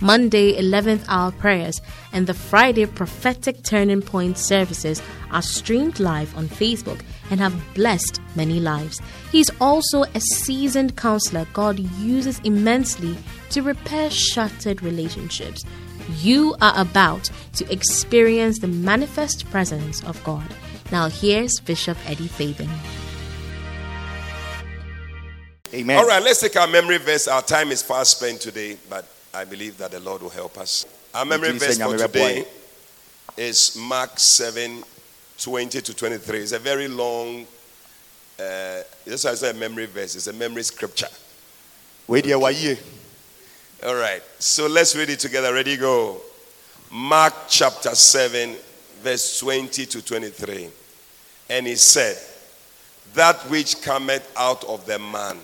Monday 11th hour prayers, and the Friday prophetic turning point services are streamed live on Facebook and have blessed many lives. He's also a seasoned counselor God uses immensely to repair shattered relationships. You are about to experience the manifest presence of God. Now, here's Bishop Eddie Fabin. Amen. All right, let's take our memory verse. Our time is fast spent today, but I believe that the Lord will help us. Our memory verse for today is Mark 7 20 to 23. It's a very long, uh, this is a memory verse, it's a memory scripture. Where wei deɛ wayie All right, so let's read it together. Ready, go. Mark chapter 7, verse 20 to 23. And he said, That which cometh out of the man,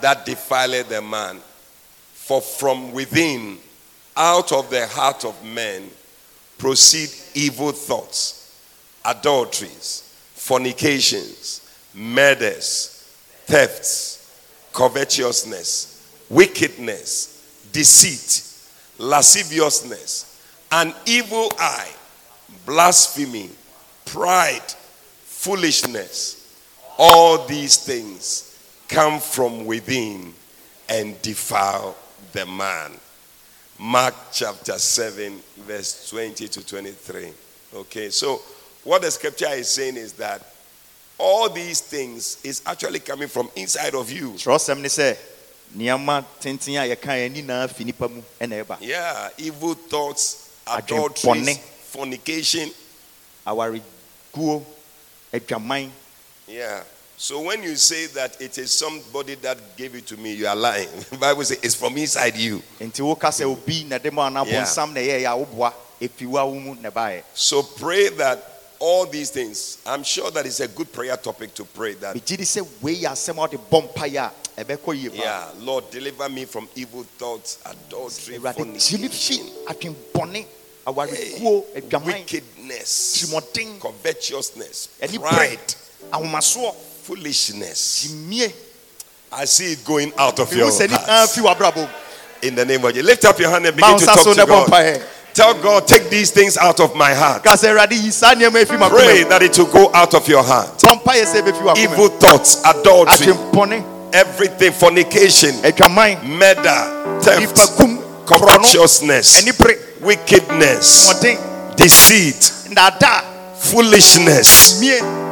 that defileth the man, for from within, out of the heart of men, proceed evil thoughts, adulteries, fornications, murders, thefts, covetousness, wickedness, deceit, lasciviousness, an evil eye, blasphemy, pride, foolishness. All these things come from within and defile the man. Mark chapter 7, verse 20 to 23. Okay, so what the scripture is saying is that all these things is actually coming from inside of you. kyerɛwsɛm ne sɛ nneɛma tenten a yɛka yɛn nyinaa fi nipa mu ɛna ɛba Yeah, evil thoughts, adulteries, fornication. adwaman Yeah. So when you say that it is somebody that gave it to me, you are lying. The Bible says it's from inside you. nti woka sɛ obi na de ma ana Yeah. bonsam na ɛyɛyɛ a woboa ɛfi wa wo mu na ɛbaeɛ So pray that all these things, I'm sure that it's a good prayer topic to pray that, megye di sɛ wei yɛ asɛm a wode bɔ mpaeɛ a ɛbɛkɔ yie paa yeah, Lord, deliver me from evil thoughts, adultery, awurade gyili fi fornication, adwaman wickedness, covetousness, pride, foolishness. I see it going out of your mehu sɛ nyinaa heart. mu In the name of Jesus. Lift up your hand and begin to talk to God. Tell God, take these things out of my heart. ka sɛ awurade yi saa nneɛma afi Pray that it will go out of your heart. bɔ mpaeɛ sɛ ɛbɛfi w'akoma Evil thoughts, adultery, everything, fornication, murder, theft, covetousness, wickedness, deceit, foolishness,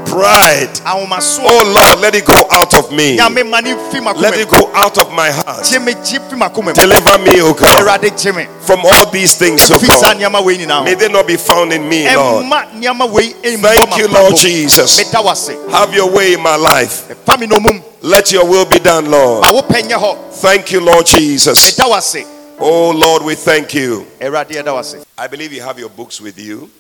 pride. Oh Lord, let it go out of me. nyame ma ne fi makoma Let it go out of my heart. gye me gye fi makoma mu Deliver me, O God, awurade gye me from all these things, O God. nneɛma wei nyinaa May they not be found in me, Lord. ɛmma nneɛma wei ɛmbɔ Thank you, Lord. Jesus. Have your way in my life. fa me nomum Let your will be done, Lord. ma wo pɛ nyɛ hɔ Thank you, Lord Jesus. Oh, Lord, we thank you. awurade ɛda wase I believe you have your books with you.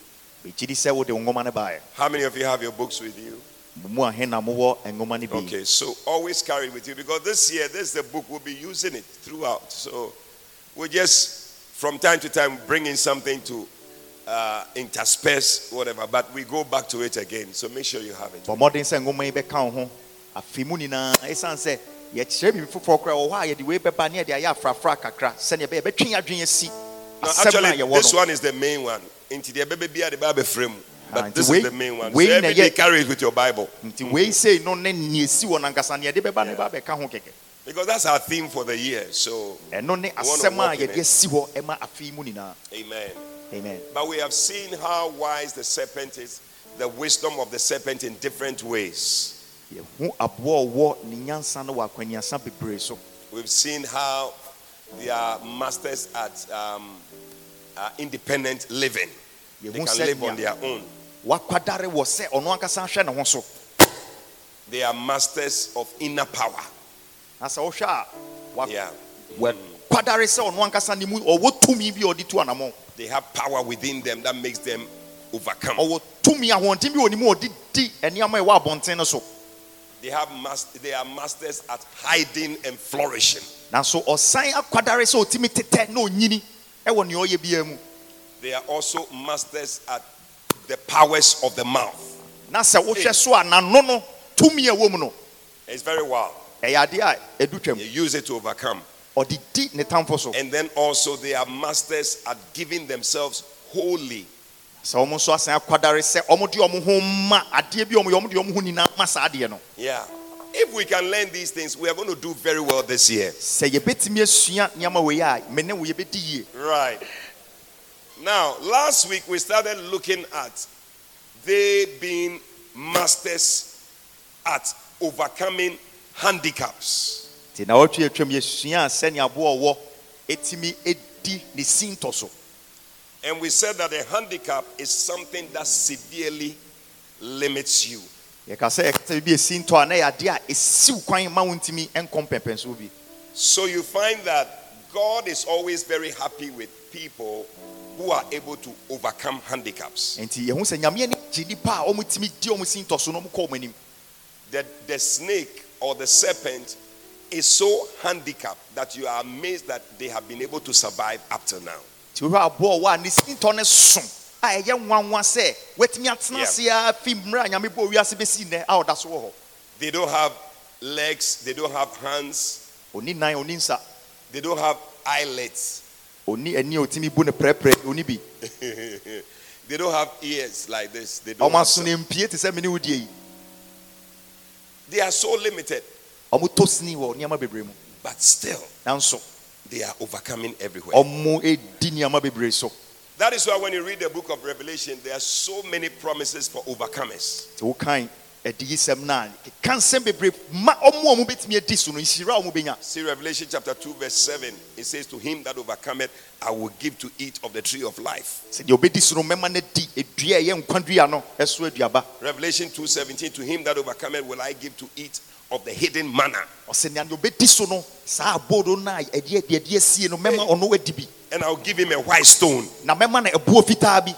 Megye di sɛ wode wo nwoma no baeɛ How many of you have your books with you? mu ahe na mowɔ nwoma no bi Okay, so always carry it with you because this year, this is the book we'll be using it throughout. So we just, from time to time, bring in something to uh, intersperse whatever, but we go back to it again. So make sure you have it. bɔ mmɔden sɛ nwoma yi bɛka wo ho afe mu nyinaa ɛsiane sɛ yɛkyerɛ biribi foforɔ koraa wɔ hɔ a yɛde wei bɛba ne yɛde ayɛ afrafra kakra sɛneɛ ɛbɛyɛ bɛtwe yɛ adwene asi No, asɛm no a actually, this one is the main one. Into the baby be at the Bible frame. Ah, But this nti is the main one. So every day carry it with your Bible. nti wei sei no ne nea ɛsi wɔ nankasa ne yɛde bɛba ne ba bɛka ho kɛkɛ Because that's our theme for the year. So, ɛno ne asɛm a yɛde asi hɔ ɛma afe yi mu nyinaa amen. amen But we have seen how wise the serpent is, the wisdom of the serpent in different ways. yɛhu aboa a ɔwɔ ne nyansa no wɔ akwaniasa bebree so We've seen how they are masters at um, uh, independent living. They can live on their own. wakwadare wɔ sɛ ɔno ankasa hwɛ ne ho so They are masters of inner power. na sɛ wohwɛ a wa- Yeah. wakwadare sɛ ɔno ankasa ne mu ɔwɔ tumi bi ɔde tu They have power within them that makes them overcome. ɔwɔ tumi ahoɔden bi wɔ ne mu a ɔde di nneɛma ɛwɔ abɔnten no so They have mas- they are masters at hiding and flourishing. nanso ɔsan akwadare sɛ ɔtumi tetɛ na ɔnyini ɛwɔ nea ɔyɛ biara mu They are also masters at the powers of the mouth. na sɛ wohwɛ so a n'ano no tumi a ɛwɔ mu no It's very wild. ɛyɛ adeɛ a ɛdu twam They use it to overcome. ɔde di ne tamfo so And then also they are masters at giving themselves wholly. sɛ ɔmo nso asan akwadare sɛ ɔmo de ɔmo ho ma adeɛ bi a ɔmo yɛ ɔmo de ɔmo ho nyinaa ma saa adeɛ no Yeah. If we can learn these things, we are going to do very well this year. sɛ yɛbɛtumi asua nneɛma wei a me ne wo yɛbɛdi yie Right. Now, last week we started looking at they being masters at overcoming handicaps. nti na wɔtwe atwam yɛsua a sɛnea aboa ɔwɔ ɛtumi ɛdi ne sintɔ so And we said that a handicap is something that severely limits you. Yɛka sɛ esi ntɔ na yɛ a esiw kwan ma wɔntumi nkɔ mpɛmpɛnsoɔ bi So you find that God is always very happy with people who are able to overcome handicaps. nti yɛho sɛ nyame ani gye nipa a ɔmotumi di ɔmo si ntɔ na ɔmo kɔ ɔmo anim The, the snake or the serpent is so handicapped that you are amazed that they have been able to survive up till now. Nti wohwɛ aboa ɔwɔ a ne si ntɔ ne so a ɛyɛ nwanwa sɛ watumi atena ase a fi mmerɛ a nyame bɔ wiase bɛsi nnɛ a ɔda so wɔ hɔ. They don't have legs, they don't have hands, ɔni nan ɔni nsa. They don't have eyelids, ɔni ani a ɔtumi bu ne prɛprɛ ɔni bi. They don't have ears like this. They don't ɔmo have aso ne mpie te sɛ wo die yi They are so limited, ɔmo tɔ sini wɔ nneɛma bebree mu. But still nanso they are overcoming everywhere. ɔmo edi nneɛma bebree so That is why when you read the book of Revelation, there are so many promises for overcomers. nti wokan adiyisɛm no a keka nsɛm bebree ma ɔmo a ɔmo bɛtumi adi so no nhyira a ɔmo See Revelation chapter 2, verse 7. It says, To him that overcometh, I will give to eat of the tree of life. sɛ deɛ ɔbɛdi so no mɛma di edua a ɛyɛ nkwadua no ɛso aduaba Revelation 2:17. To him that overcometh will I give to eat of the hidden manna. ɔsɛ And I'll give him a white stone. na mɛma no ɛboɔ fitaa bi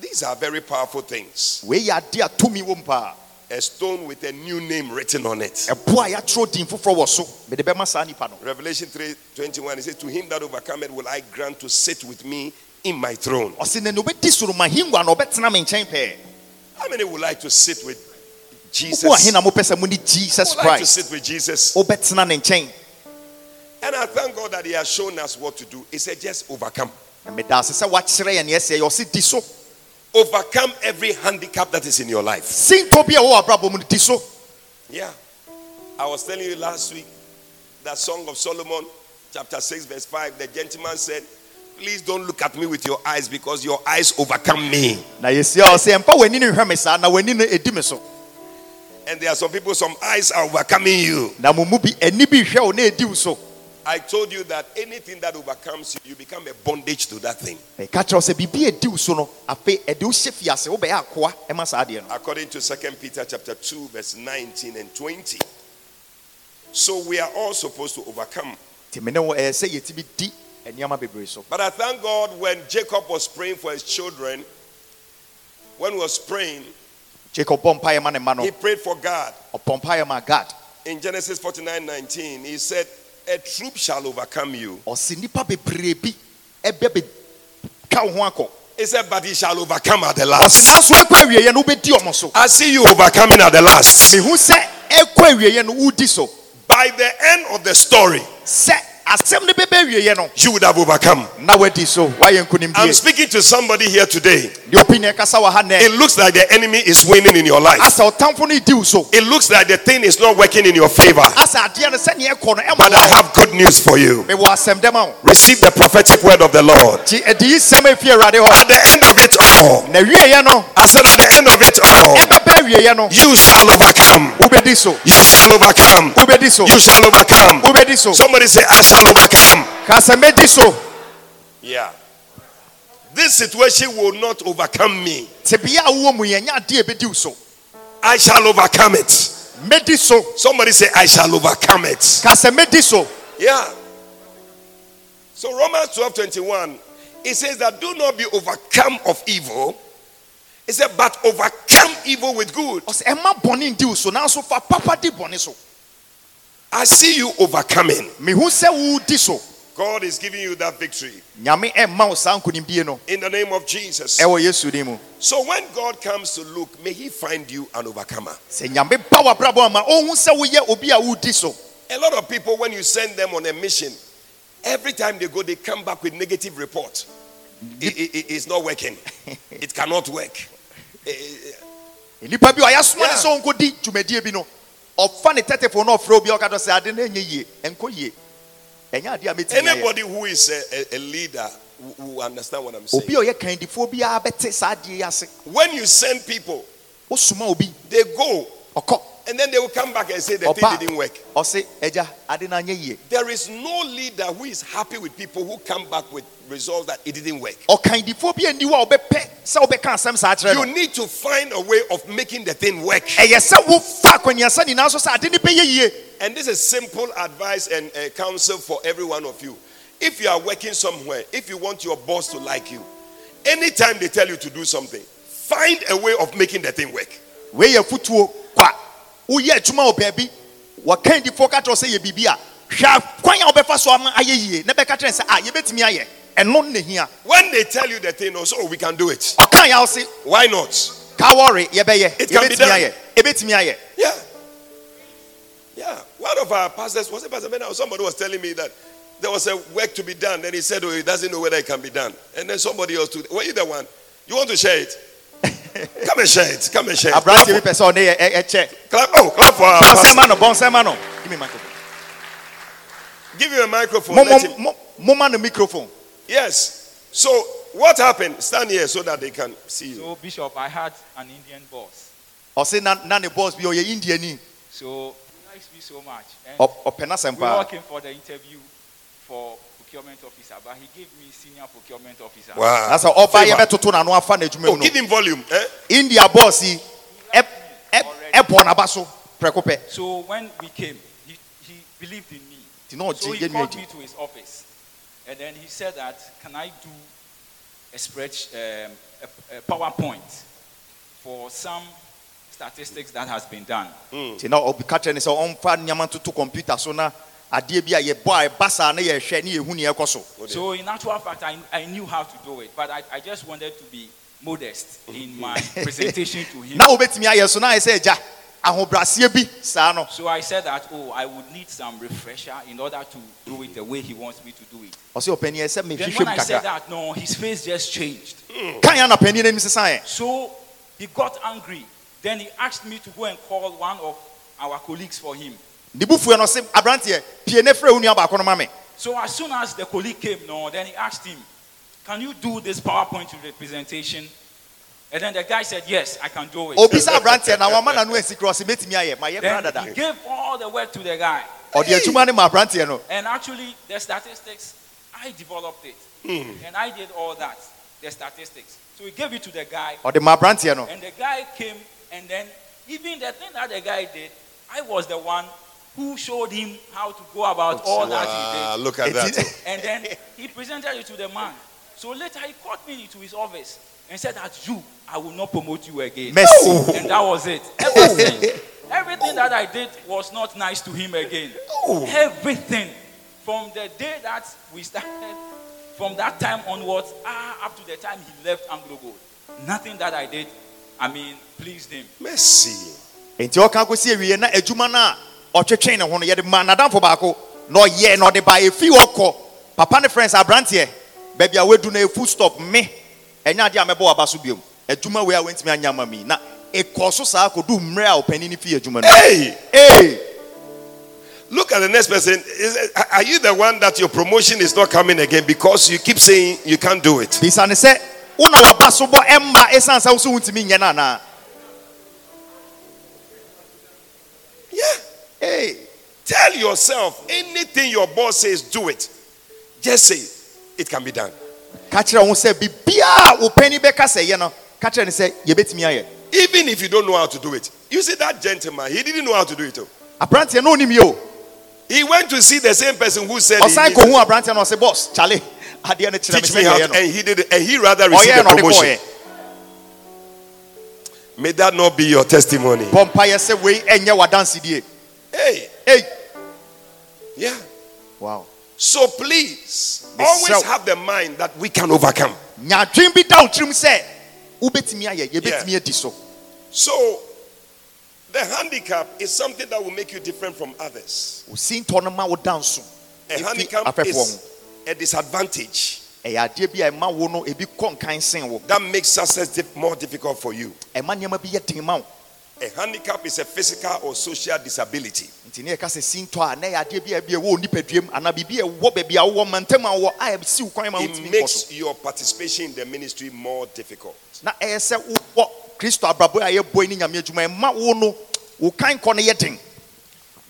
These are very powerful things. wei yɛ ade a tumi wɔ mu A stone with a new name written on it. ɛboɔ a yɛatwerɛ din foforɔ wɔ so mede bɛma saa nipa no Revelation 3:21. It says, To him that overcometh will I grant to sit with me in my throne. ɔsɛ nea ɔbɛdi so no mahengua na ɔbɛtena me How many would like to sit with Jesus? wo ahe na mopɛ sɛ mone jesus would like to sit with Jesus. Wobɛtena ne nkyɛn And I thank God that He has shown us what to do. He said, just overcome. na meda ase sɛ woakyerɛ yɛ neɛ sɛ yɛ ɔse di so Overcome every handicap that is in your life. sintɔ bi a ɛwɔ abrabɔ mu so Yeah. I was telling you last week that Song of Solomon, chapter 6, verse 5. The gentleman said, Please don't look at me with your eyes because your eyes overcome me. na yɛsia ɔ sɛ ɛmpa w'ani no nhwɛ me saa na w'ani no ɛdi me so And there are some people, some eyes are overcoming you. Na mo mu bi ani bi hwɛ wo na ɛdi wo so I told you that anything that overcomes you, you become a bondage to that thing. Eh, ɛka kyerɛ wo sɛ biribi a ɛdi wo so no afei ɛde wo hyɛ fiase wobɛyɛ akoa ɛma saa adeɛ no according to 2 Peter chapter 2 verse 19 and 20. So we are all supposed to overcome. nti me ne wo ɛyɛ sɛ yɛtumi di nneɛma bebree so But I thank God when Jacob was praying for his children, when he was praying, jacob bɔ mpaeɛ ma ne ma no he prayed for Gad. ɔpɔ mpaeɛ ma gad In Genesis 49 19, he said, A troop shall overcome you. ɔse nnipa bebree bi ɛbɛ bɛ ka wo ho akɔ He said, But he shall overcome at the last. nanso ɛkɔ awieɛ no wobɛdi ɔmo so I see you overcoming at the last. mehu sɛ ɛkɔ awieɛ no wodi so By the end of the story, sɛ asɛm no bɛbɛ awieɛ no you would have overcome. na wadi so woayɛ I'm speaking to somebody here today. deɛ ɔpi ne ɛkasa It looks like the enemy is winning in your life. asɛ ɔtamfo no di so It looks like the thing is not working in your favor. asɛ adeɛ no sɛneɛ ɛkɔ no ɛma But I have good news for you. mewɔ asɛm dɛm a wo Receive the prophetic word of the Lord. nti ɛde yi sɛm a ɛfi awurade hɔ At the end of it all, I said, at the end of it all, ɛbɛbɛ awieɛ no you shall overcome. You shall overcome. You shall overcome. Somebody say, I shall overcome. ka sɛ mɛdi so Yeah. This situation will not overcome me. tebea a wowɔ mu yɛnyɛ adeɛ a ɛbɛdi wo so I shall overcome it. Somebody say, I shall overcome it. ka sɛ mɛdi so Yeah. So Romans 12 21, it says that do not be overcome of evil, He said, but overcome evil with good. ɔsɛ ɛma bɔne ndi wo so nanso papa di bɔne I see you overcoming. mehu sɛ wodi so God is giving you that victory nyame ɛmma wo saa nkonimdie no in the name of Jesus. ɛwɔ yesu din So when God comes to look, may He find you an overcomer. sɛ nyame ba w'abrabɔ ama ɔhu sɛ woyɛ obi a wodi A lot of people, when you send them on a mission, every time they go, they come back with negative report. It- it- it- it's not working. It cannot work. Eh, nnipa bi a ɔyɛ soma ne Yeah. sɛ ɔnkɔdi dwumadie bi no ɔfa ne tɛtɛfo no ɔfrɛ obi a ɔka dɔ sɛ ade no ɛnyɛ yie ɛnkɔ yie ɛnyɛ ade a mɛtumi Anybody who is a, a, leader who, understand what I'm saying. obi a ɔyɛ kandifoɔ biara bɛte saa adeɛ yi ase When you send people, wosoma obi they go ɔkɔ and then they will come back and say the ɔba thing didn't work. ɔse agya ade no anyɛ yie There is no leader who is happy with people who come back with results that it didn't work. ɔkandifoɔ bi ani hɔ a wobɛpɛ sɛ wobɛka asɛm saa kyerɛ You need to find a way of making the thing work. ɛyɛ sɛ wofa akwanniasa nyinaa so sɛ ade no bɛyɛ yie And this is simple advice and uh, counsel for every one of you. If you are working somewhere, if you want your boss to like you, anytime they tell you to do something, find a way of making the thing work. Wei yɛ fotuo kwa woyɛ adwuma wɔ baabi wɔkandifoɔ ka kyerɛ sɛ yɛ biribi a hwɛ kwan a wobɛfa so ama ayɛ yie na bɛka kyerɛ sɛ a yɛbɛtumi ayɛ ɛno ne hia When they tell you the thing, also oh, we can do it. ɔka yɛ wo se Why not? ka wɔre yɛbɛyɛ It can be yɛbɛtumi ayɛ ɛbɛtumi ayɛ Yeah. Yeah. One of our pastors, was it Pastor Ben? Somebody was telling me that there was a work to be done. Then he said, Oh, he doesn't know whether it can be done. And then somebody else told Were you the one? You want to share it? Come and share it. Come and share it. Clap, aberanteɛ bi pɛ sɛ ɔne yɛ ɛ- ɛkyɛ clap. Oh, clap for our bɔnsɛm pastor. ma no oh, bɔnsɛm ma no oh. give me microphone Give you a microphone. Mo- Let mo- him- mo- momma no microphone Yes. So what happened? Stand here so that they can see you. So, Bishop, I had an Indian boss. ɔse na na ne boss bi ɔyɛ oh, indiani So, he likes me so much. And Ɔ- ɔpɛ n'asɛm we were working for the interview for procurement officer, but he gave me senior procurement officer. Wow. asɛ ɔba Favor. yɛbɛtoto n'ano afa n'adwuma Oh, mu no give him volume. Eh? india boss yi ɛ- ɛ- ɛbɔ n'aba so prɛko pɛ So, when we came, he, he believed in me. nti na So, ɔgye he called nua me to his office. And then he said that, can I do a spread, um, a, a PowerPoint for some statistics that has been done? nti na ɔbi ka kyerɛ ne sɛ ɔmfa nneɛma ntoto computer so na adeɛ bi a yɛbɔ a ɛba saa na yɛhwɛ ne yɛhu neɛ ɛkɔ so So in actual fact, I, I knew how to do it, but I, I just wanted to be modest in my presentation to him. na wobɛtumi ayɛ so na ayɛ sɛ agya ahobraseɛ bi saa no So I said that, oh, I would need some refresher in order to do it the way he wants me to do it. ɔsɛ ɔpani ɛ sɛ Then mehwehwɛ when I said that, no, his face just changed. Hmm. kan yɛ anapani no anim sesaeɛ So he got angry. Then he asked me to go and call one of our colleagues for him. Ne bufuɛ no ɔse aberanteɛ pie ne frɛ wo nua baako no ma me So as soon as the colleague came, no, then he asked him, can you do this PowerPoint representation? And then the guy said, yes, I can do it. obisa aberanteɛ na wama nano ansi korɔ ɔse mɛtumi ayɛ ma yɛ kora Then dada he gave all the work to the guy. ɔde adwuma no ma aberanteɛ no And actually, the statistics, I developed it. Hmm. And I did all that, the statistics. So he gave it to the guy. ɔde ma aberanteɛ no And the guy came, and then even the thing that the guy did, I was the one who showed him how to go about all that Wow, he look at that. And then he presented it to the man. So later he called me into his office and said that you, I will not promote you again. Mercy. And that was it. Everything, everything that I did was not nice to him again. Everything. From the day that we started, from that time onwards, ah, up to the time he left Anglo Gold, nothing that I did, I mean, pleased him. Mercy. Nti ɔka kɔsi awie na adwuma no a ɔtwetwe ne ho no yɛde ma nadamfo baako na ɔyɛ na ɔde ba ɛfii ɔkɔ papa ne friends aberanteɛ baabi a wadu no ɛfu stop me. Ɛnyɛ adeɛ a mɛbɔ waba so biom adwuma wei a wɔntumi anya ma mi na ɛkɔ so saa kɔdu mmerɛ a ɔpani no fii adwuma no. Hey, ee look at the next person. Is uh, Are you the one that your promotion is not coming again because you keep saying you can't do it? bisa ne sɛ wo na waba so bɔ ɛmma ɛsiane sɛ wo wontumi nyɛ no anaa Yeah. Tell yourself anything your boss says, do it. Just say it can be done. ka kyerɛ wo sɛ biribiaa wo pani bɛka sɛ yɛ no ka kyerɛ ne sɛ yɛbɛtumi ayɛ Even if you don't know how to do it. You see that gentleman, he didn't know how to do it. oh. aberanteɛ na ɔnim yɛ He went to see the same person who said he ɔsan needed- kɔhu aberanteɛ no ɔsɛ bɔs kyale adeɛ no kyerɛ me teach sɛ me how to, and he did and he rather received ɔyɛɛ the promotion. May that not be your testimony. Bɔ mpaeɛ sɛ wei ɛnyɛ w'adansedie Hey, yeah. wow. So please, Be always self- have the mind that we can overcome. nyadwen bi da wo tirim sɛ wobɛtumi ayɛ yɛbɛtumi adi so. So, the handicap is something that will make you different from others. osi ntɔ no ma wo da A handicap is a disadvantage. Ɛyɛ adeɛ bi a ɛma wo ebi kɔ nkan that makes success more difficult for you. Ɛma nneɛma bi yɛ den ma wo A handicap is a physical or social disability. nti ne yɛka sɛ si a na ɛyɛ adeɛ bi a ebi a ɛwɔ nipaduam anaa biribi a ɛwɔ baabi a wowɔ mantam a wowɔ a ɛsi kwan ma It wotumi makes so your participation in the ministry more difficult. na ɛyɛ sɛ wowɔ kristo abrabɔ a yɛbɔ ne nyame adwuma ɛma wo no wo kan kɔ no yɛ den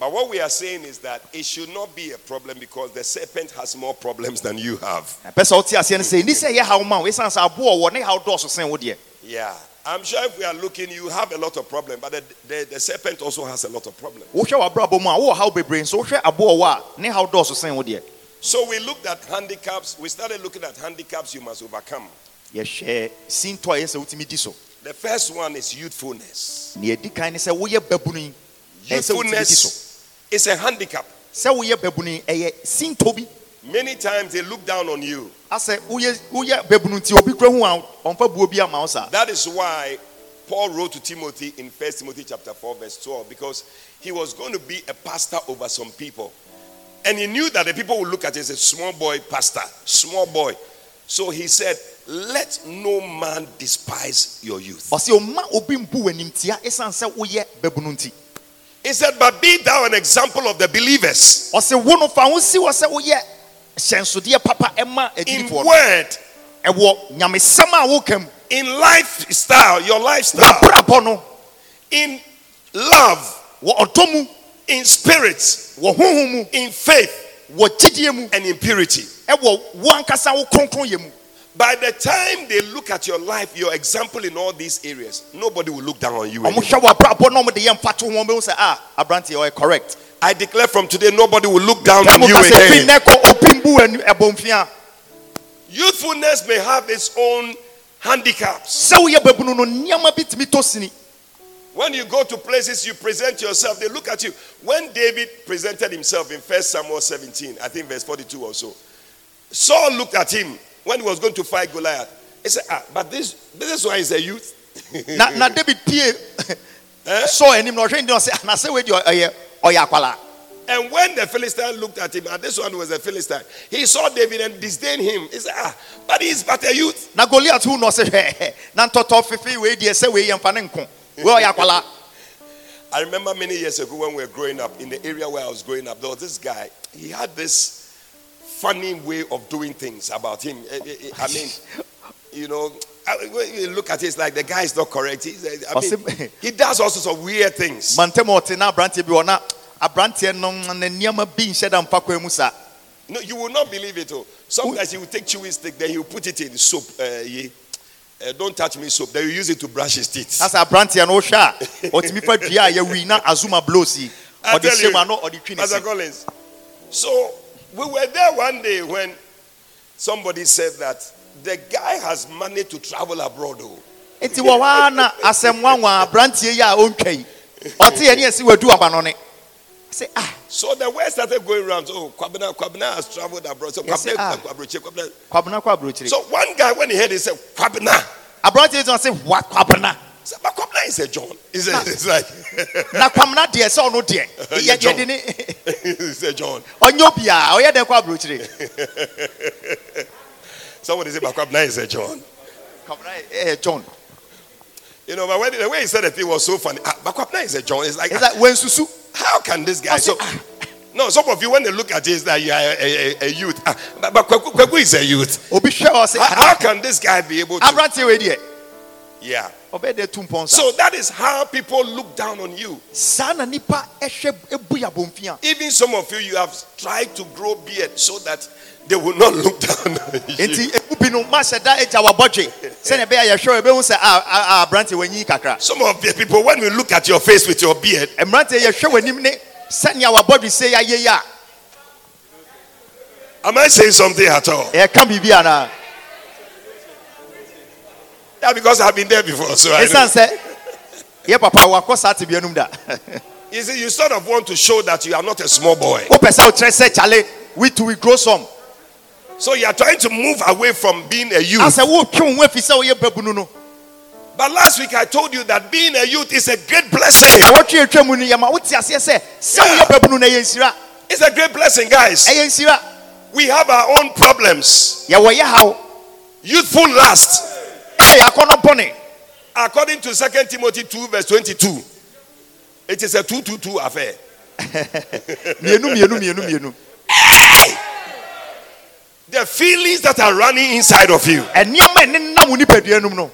But what we are saying is that it should not be a problem because the serpent has more problems than you have. ɛpɛ sɛ wote aseɛ no sɛ ɛni sɛ ɛyɛ haw ma wo ɛsiane sɛ aboɔ wɔ ne haw dɔɔso sen wo deɛ Yeah. I'm sure if we are looking, you have a lot of problems, but the, the, the serpent also has a lot of problems. wohwɛ w'abrabɔ mu a wowɔ haw bebree nso wohwɛ aboɔ wɔ a ne haw dɔɔso sen wo deɛ So we looked at handicaps. We started looking at handicaps you must overcome. yɛhwɛ si ntɔ a ɛyɛ sɛ wotumi di so The first one is youthfulness. nea ɛdi kan ne sɛ woyɛ babunu yi ɛyɛ sɛ wotumi di so Youthfulness is a handicap. sɛ woyɛ babunu yi ɛyɛ si ntɔ Many times they look down on you. Asɛ woyɛ woyɛ babunu nti obi kura hu a ɔmfa buo bi ama wo saa That is why Paul wrote to Timothy in 1 Timothy chapter 4, verse 12, because he was going to be a pastor over some people. And he knew that the people would look at him as a small boy pastor, small boy. So he said, Let no man despise your youth. ɔsɛ ɔma obi mbu w'animtia ɛsiane sɛ woyɛ babunu nti He said, But be thou an example of the believers ɔsɛ wo no fa ho si wɔ sɛ woyɛ hyɛnsodeɛ papa ɛma in no word, ɛwɔ nyamesɛm a woka mu in lifestyle, your lifestyle, w'abrabɔ no in love, wɔ ɔdɔ mu in spirit, wɔ honhom mu in faith, wɔ gyidie mu and in purity. ɛwɔ wo ankasa wo kronkronyɛ mu By the time they look at your life, your example in all these areas, nobody will look down on you. anymore. hwɛ w'abrabɔ na ɔmo de yɛ mfato ho ɔmo sɛ ah, aberanteɛ ɔyɛ correct I declare from today, nobody will look down on you ka sɛ fi again. nɛ kɔ obi mbu w'ani- ɛbɔnfia Youthfulness may have its own handicaps. sɛ woyɛ babunu no nneɛma bi tumi tɔ sini When you go to places, you present yourself, they look at you. When David presented himself in 1 Samuel 17, I think verse 42 or so, Saul looked at him when he was going to fight Goliath. He said, Ah, but this, this is why he's a youth. na david pie sɔ anim na ɔhwɛ ndi ɔsɛ anasɛ wei deɛ ɔyɛ And when the Philistine looked at him, and this one was a Philistine, he saw David and disdained him. He said, Ah, but he's but a youth. na goliath hu na ɔsɛ hwɛ na ntɔtɔ fefe wei deɛ sɛ wei yɛ mfa ne nko wei ɔyɛ akwalaa I remember many years ago when we were growing up, in the area where I was growing up, there was this guy. He had this funny way of doing things about him. Eh, eh, eh, I mean, you know, when you look at it, it's like the guy is not correct. He's, eh, I mean, he does all sorts of weird things. mantam a ɔte na aberanteɛ bi wɔ na aberanteɛ no ne nneɛma bi nhyɛ da mfa kwan mu saa No, you will not believe it. Oh. Sometimes he will take chewing stick, then he will put it in soap. Uh, uh, don't touch me soap. Then you use it to brush his teeth. na sɛ aberanteɛ no wohwɛ a ɔtumi fa dua a yɛwi na azuma blows yi I ɔde tell hyɛ you, mu ano ɔde twi ne Pastor se Collins. So we were there one day when somebody said that the guy has money to travel abroad. Nti wɔ hɔ na asɛm nwanwa aberanteɛ yi a ɔntwa yi ɔte yɛ ne yɛsi wadu aba no ne sɛ ah So the word started going around. Oh, Kwabena, Kwabena has traveled abroad. So Kwabena, ah. Kwabroche, Kwabena. kwabena kɔ aburokyire So one guy, when he heard it, said, Kwabena. aberanteɛ yi ɔse wa kwabena He said, but Kwabena is a John. He said, it's like, na kwamena deɛ sɛ ɔno deɛ Yɛ yɛ- John. ne it's a John. ɔnyɛ obiaa ɔyɛ dɛn kɔ aburokyire Somebody said, but Kwabena is a John. ɛyɛ john You know, but when, the way he said the thing was so funny. Ah, but Kwabena is a John. It's like, sɛ wɔnsusu how can this guy? So, ah. no, some of you, when they look at this, like you are a, a, a- youth. Ah, but Kweku, is a youth. obi hwɛ ɔ sɛ How, how can this guy be able to I've got to? Aberanteɛ wei deɛ Yeah. ɔbɛyɛ dɛ tu mpɔn sa So that is how people look down on you. saa na nipa ɛhwɛ ebu yabɔnfia Even some of you, you have tried to grow beard so that they will not look down on you. nti ebu bi no ma hyɛ da egya wabɔdwe sɛnɛ ɛbɛyɛ yɛhwɛ ebehu sɛ a ah, a ah, a ah, aberanteɛ wɔnyi kakra Some of the people, when we look at your face with your beard, mmeranteɛ yɛhwɛ wɔnim ne sɛnea wabɔdwe se yɛ ayɛ yi a am I saying something at all? Eh, ɛka biribi anaa Yeah, because I've been there before. So I know. yɛ papa saa te bianum da You see, you sort of want to show that you are not a small boy. wopɛ sɛ wokyerɛ sɛ we too we grow some So you are trying to move away from being a youth. asɛ wotwe wo ho afi sɛ woyɛ But last week I told you that being a youth is a great blessing. wɔtwe atwa mu no yɛma wote aseɛ sɛ sɛ woyɛ babunu no ɛyɛ nsira It's a great blessing, guys. We have our own problems. yɛwɔ yɛ haw Youthful lust. According to 2 Timothy 2, verse 22, it is a 222 affair. mmienu mmienu mmienu mmienu The feelings that are running inside of you, a ɛnenam wo nipadua nom no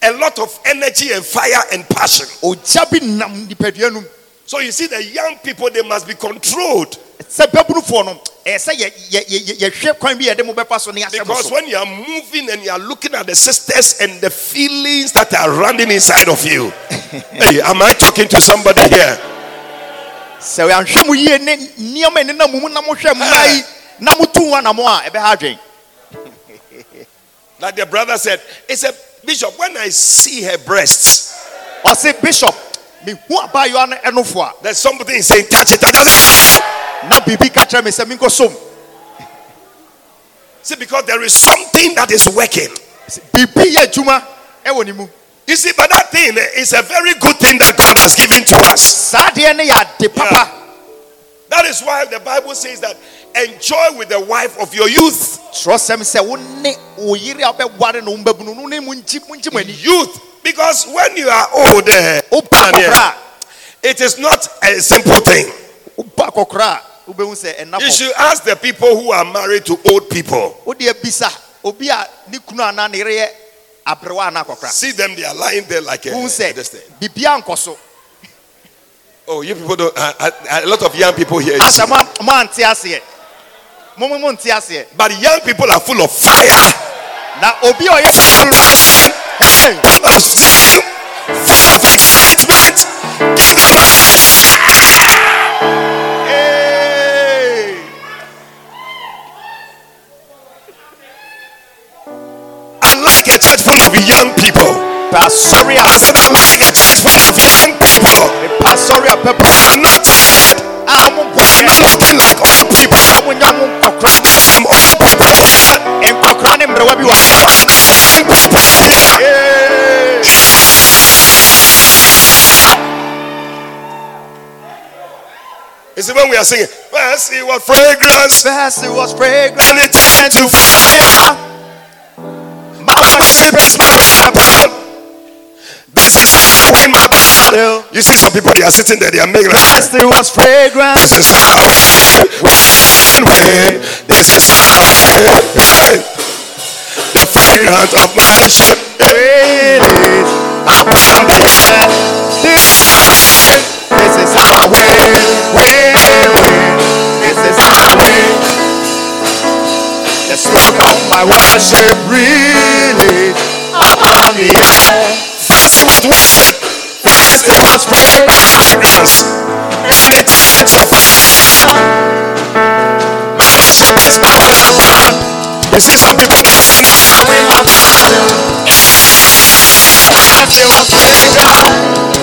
a lot of energy and fire and passion. ogya bi nam nipadua nom So you see, the young people, they must be controlled. Sɛ babunufoɔ no ɛyɛ yɛ- yɛ- yɛ- yɛ- yɛhwɛ kwan bi yɛde mo bɛfa so ne yɛahyɛ mo Because when you are moving and you are looking at the sisters and the feelings that are running inside of you, hey, am I talking to somebody here? sɛ yɛanhwɛ mo yie ne nneɛma a ɛnenam mo mu na mohwɛ yi na motu ho anamo a ɛbɛha adwen. Like the brother said, he said, Bishop, when I see her breasts, ɔse bishop mehu abaayewa no ɛnofo a there's something saying, touch it, touch it. na biribi ka kyerɛ me sɛ menkɔ som See, because there is something that is working. biribi yɛ adwuma ɛwɔ ne mu You see, but that thing eh, is a very good thing that God has given to us. saa deɛ ne yɛ ade papa That is why the Bible says that enjoy with the wife of your youth. kyerɛsɛm sɛ wo ne wo yere a wobɛware no wo mbabunu no ne mu nkyi mo nkyi mo ani Youth, because when you are old, eh, woba Daniel, akɔkora it is not a simple thing. a woba akɔkora a wobɛhu sɛ ɛna You should ask the people who are married to old people. wode abisa obi a ne kunu anaa ne yere yɛ aberewa anaa akɔkora See them, they are lying there like a. wohu sɛ this thing. biribia nkɔ so Oh, you people don't. Uh, uh, a lot of young people here. But young people are full of fire, na obi a ɔyɛ full of passion, Hey! full of zeal, full excitement. Give them a Hey! I like a church full of young people. pasɔre a I said I like a church full of young people pasɔre a who are not tired, who are not looking like old people. ɔmo nya mo nkɔkora some old people here. nkɔkora ne mmerewa bi wɔ ha And there's some young people You see, when we are singing, first it was fragrance, First it was fragrant and it turned to fire. My worship is my weapon. This is how I win my battle. You see, some people they are sitting there, they are making First it was fragrant This is how I win, win. This is how I win. The fragrance of my worship It is upon the earth. This is how I win. This is win. The smoke of my worship really upon the air. First it worship, First it was fragrance. fragrance, and it turned to fire. My worship is my weapon. You see some people they are singing. Win my battle. First it was fragrant. And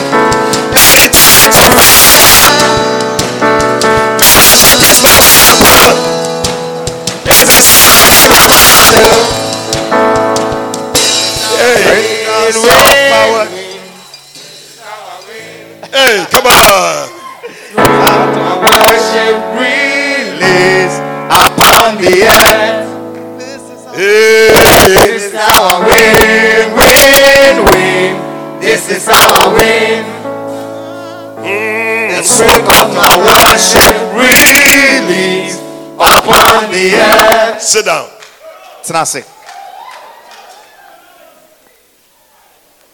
hey, come on. worship release upon the earth. Hey. This is our I win, win, win. This is how I win. The smoke of my worship release upon the earth. Sit down. Tenase.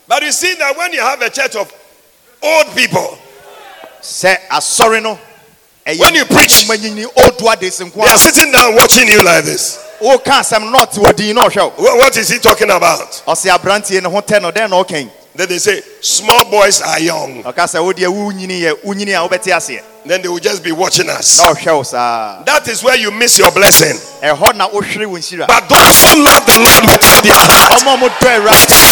But you see that when you have a church of old people, Sɛ asɔre no. When you preach- manyini odua de se nko they are sitting down watching you like this. Woka asɛm na ɔte wɔ din na ɔhwɛ wo. What is he talking about? Ɔse aberanteɛ ne ho tɛ no dɛn na ɔkɛn. Then they say, small boys are young. Ɔka sɛ wo deɛ wonyini yɛ a wobɛte. Then they will just be watching us. Na ɔhwɛ wo. That is where you miss your blessing. Ɛhɔ na wohwere wo nhyira. But those who love the Lord with all their heart, Ɔma mo dɔ Awurade with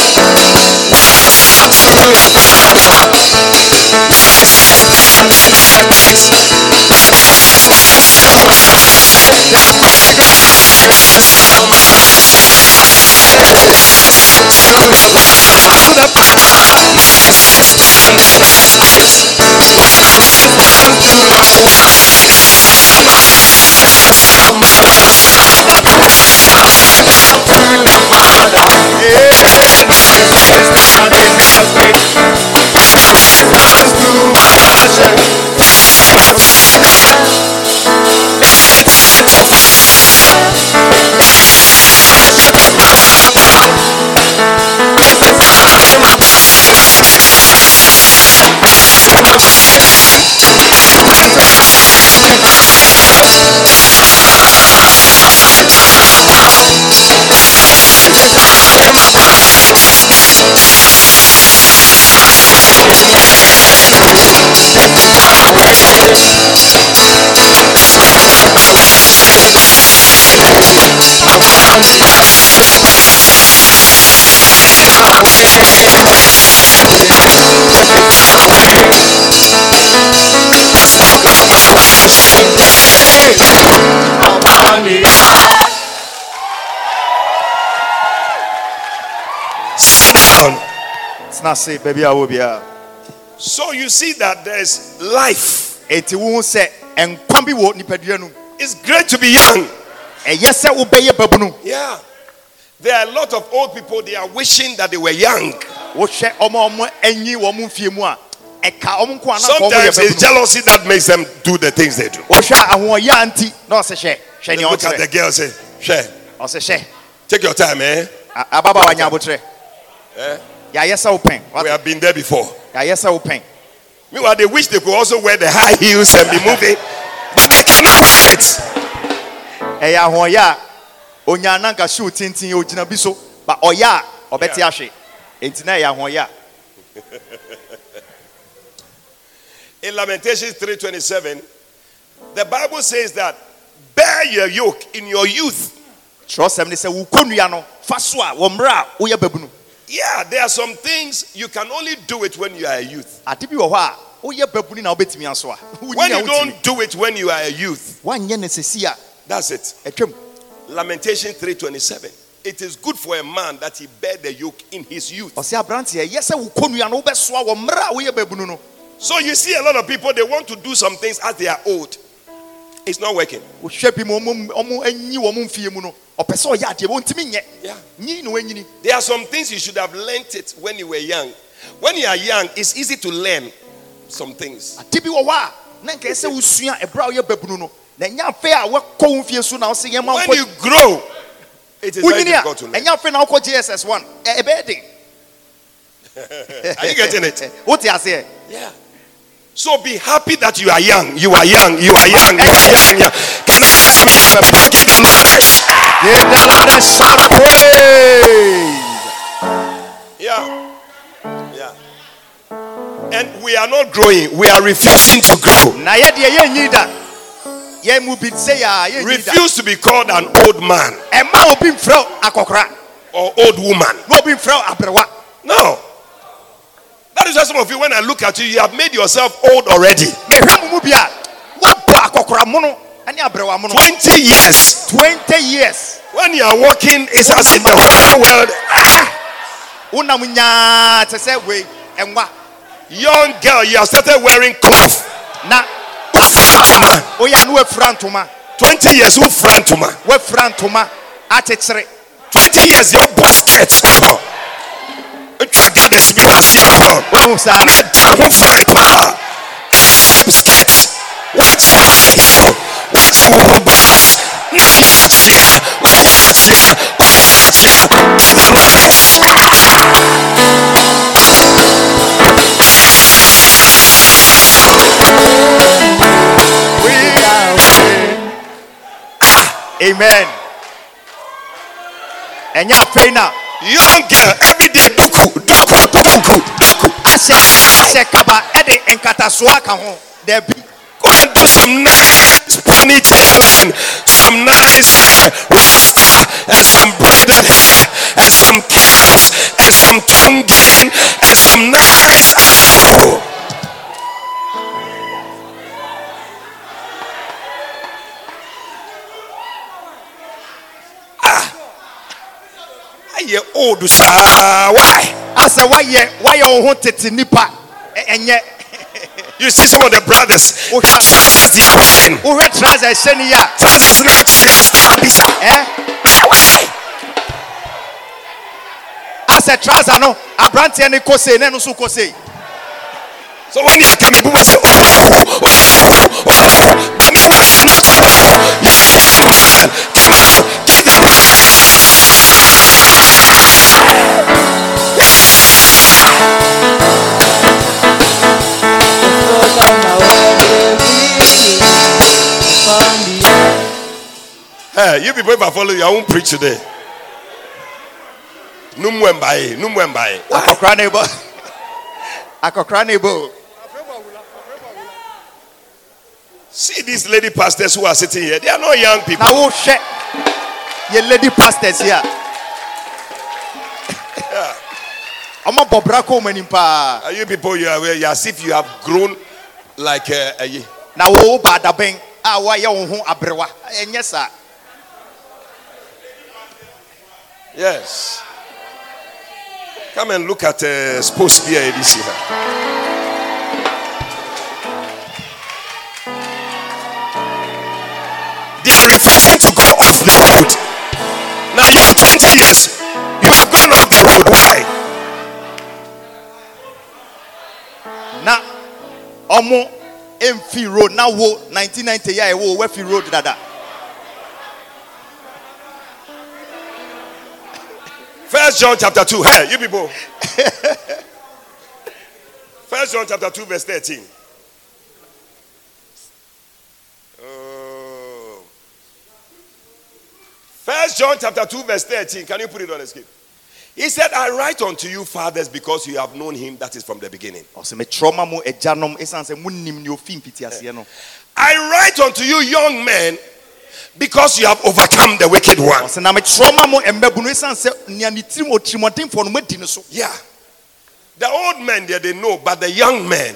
might and bodies, akoma. worship. Come So you see that there's life. Eti wo sɛ nkwa bi wɔ nipadua no. It's great to be young. Ɛyɛ sɛ wobɛyɛ babunu. Yeah. There are a lot of old people, they are wishing that they were young. Wohwɛ ɔmo a ɔmo anyi wɔn mfie mu a ɛka ɔmo nko ana kɔ ɔmo yɛ Sometimes it's jealousy that makes them do the things they do. Wohwɛ ahoɔyɛ nti na ɔsɛ hyɛ hyɛ They look at the girl say, Share, take your time, eh? A- Abotrɛ. Eh? Yɛayɛ sɛ. We have been there before. Yɛayɛ sɛ wopɛn. Meanwhile, they wish they could also wear the high heels and be moving, but they cannot wear it. ɛyɛ ahoɔyɛ a onya nanka shoe tenten ogyina bi so ba ɔyɛ a ɔbɛte ahwe enti na ɛyɛ ahoɔyɛ a In Lamentations 3:27, the Bible says that bear your yoke in your youth. Trust ne They say, kɔnnua no fa so a wɔ mmerɛ a woyɛ babunu Yeah, there are some things you can only do it when you are a youth. ade bi wɔ hɔ a woyɛ babunu na wobɛtumi aso a When you don't do it when you are a youth, woanyɛ no sɛsi that's it. Lamentation 3:27. It is good for a man that he bear the yoke in his youth. ɔsɛ aberanteɛ ɛyɛ sɛ wo kɔnnua no wobɛsoa wɔ mmerɛ a no So you see a lot of people they want to do some things as they are old. It's not working. Wohwɛ bi ma ɔmo ɔmo anyi wɔ mo mfie mu no ɔpɛ sɛ ɔyɛ adeɛ bɛ ɔntumi nyɛ Yeah. nyi na wanyini There are some things you should have learnt it when you were young. When you are young, it's easy to learn some things. ade bi wɔ hɔ a na nka ɛsɛ wosua ɛberɛ a woyɛ babunu no na ɛnyɛ afei a wɔkɔ wo mfie so na wo sɛ yɛma When you grow, it is very difficult to learn. ɛnyɛ afei na wokɔ gss 1 ɛ- ɛbɛyɛ Are you getting it? wote aseɛ Yeah. So be happy that you are young. You are young. You are young. You are young. Can I hear some young people give them praise? Yedalade shout praise. Yeah. Yeah. And we are not growing. We are refusing to grow. na yɛ deɛ yɛnyi da yɛn mu bi sɛ yɛ a yɛnyi da Refuse to be called an old man ɛma obi mfrɛ wo akɔkora or old woman. na obi mfrɛ wo No. That is why some of you, when I look at you, you have made yourself old already. Mehwɛ mo mu bi a woabɔ akɔkora mono ne aberewa mono 20 years. 20 years When you are walking, it's as if the whole world. Ah! wonam nyaa te sɛ Young girl, you have started wearing cloth. na Frantuma. woyɛ a na woafira ntoma 20 years, who frantuma? woafira ntoma akyekyere 20 years, your basket. Atwa gathers bi wɔ aseɛ hɔ. wohu saa Na ɛda ho frantuma. Shape skirt. Wɔakyɛ high heel. Wɔakyɛ wɔbɔbɔs. Na woyɛ akyea. Woyɛ akyea. Woyɛ akyea. Give them praise. we are free. Amen. Ɛnyɛ afei na Young girl, every day, duku, duku, duku, duku. ahyɛ ahyɛ kaba ɛde nkatasoa ka ho. Daabi Go and do some nice ponytail and some nice uh, rasta and some braided hair and some caps and some tongue tonguing and some nice. Ah. Ayɛ old saa why? asɛ wayɛ wayɛ wo ho tete nipa ɛ- ɛnyɛ You see some of the brothers, the Okay. trousers they are wearing. wohwɛ trouser ɛhyɛ ne yi a Trousers now chest bisa. ɛ Why? asɛ trouser no aberanteɛ ne kɔ sei na ɛno nso kɔ sei So when you are coming, people say, oh, oh, oh, oh. But meanwhile, it's not you. You are a young man. Come on, Hey, you people, if I follow you, I won't preach today. Numwembaye, numwembaye. akɔkora ne bɔ akɔkora ne bɔ See these lady pastors who are sitting here. They are not young people. na wohwɛ yɛ lady pastors yi a ɔma bɔ bra kɔ ɔmo anim paa Are you people you are, you are as if you have grown like uh, a, a na wo ba adabɛn a wayɛ wo ho aberewa ɛnyɛ saa yes. Come and look at uh, supposed beer this year. They are refusing to go off the road. Now you are 20 years. You have gone off the road. Why? na ɔmo mfi road na wo 1990 yɛ a ɛwɔ wafi road dada First John chapter 2. Hey, you people. First John chapter 2, verse 13. Oh. First John chapter 2, verse 13. Can you put it on the screen? He said, I write unto you, fathers, because you have known him that is from the beginning. Oh, ɔsɛ metrɛ ma mo agyanom ɛsiane sɛ monim ne ɔfi mfitiaseɛ eh. no I write unto you, young men, because you have overcome the wicked one. ɔsɛ na metrɛ ma mo mmabunu ɛsiane sɛ nea ne tirim ɔtirimɔdenfoɔ no moadi no so Yeah. The old men, they, they know, but the young men,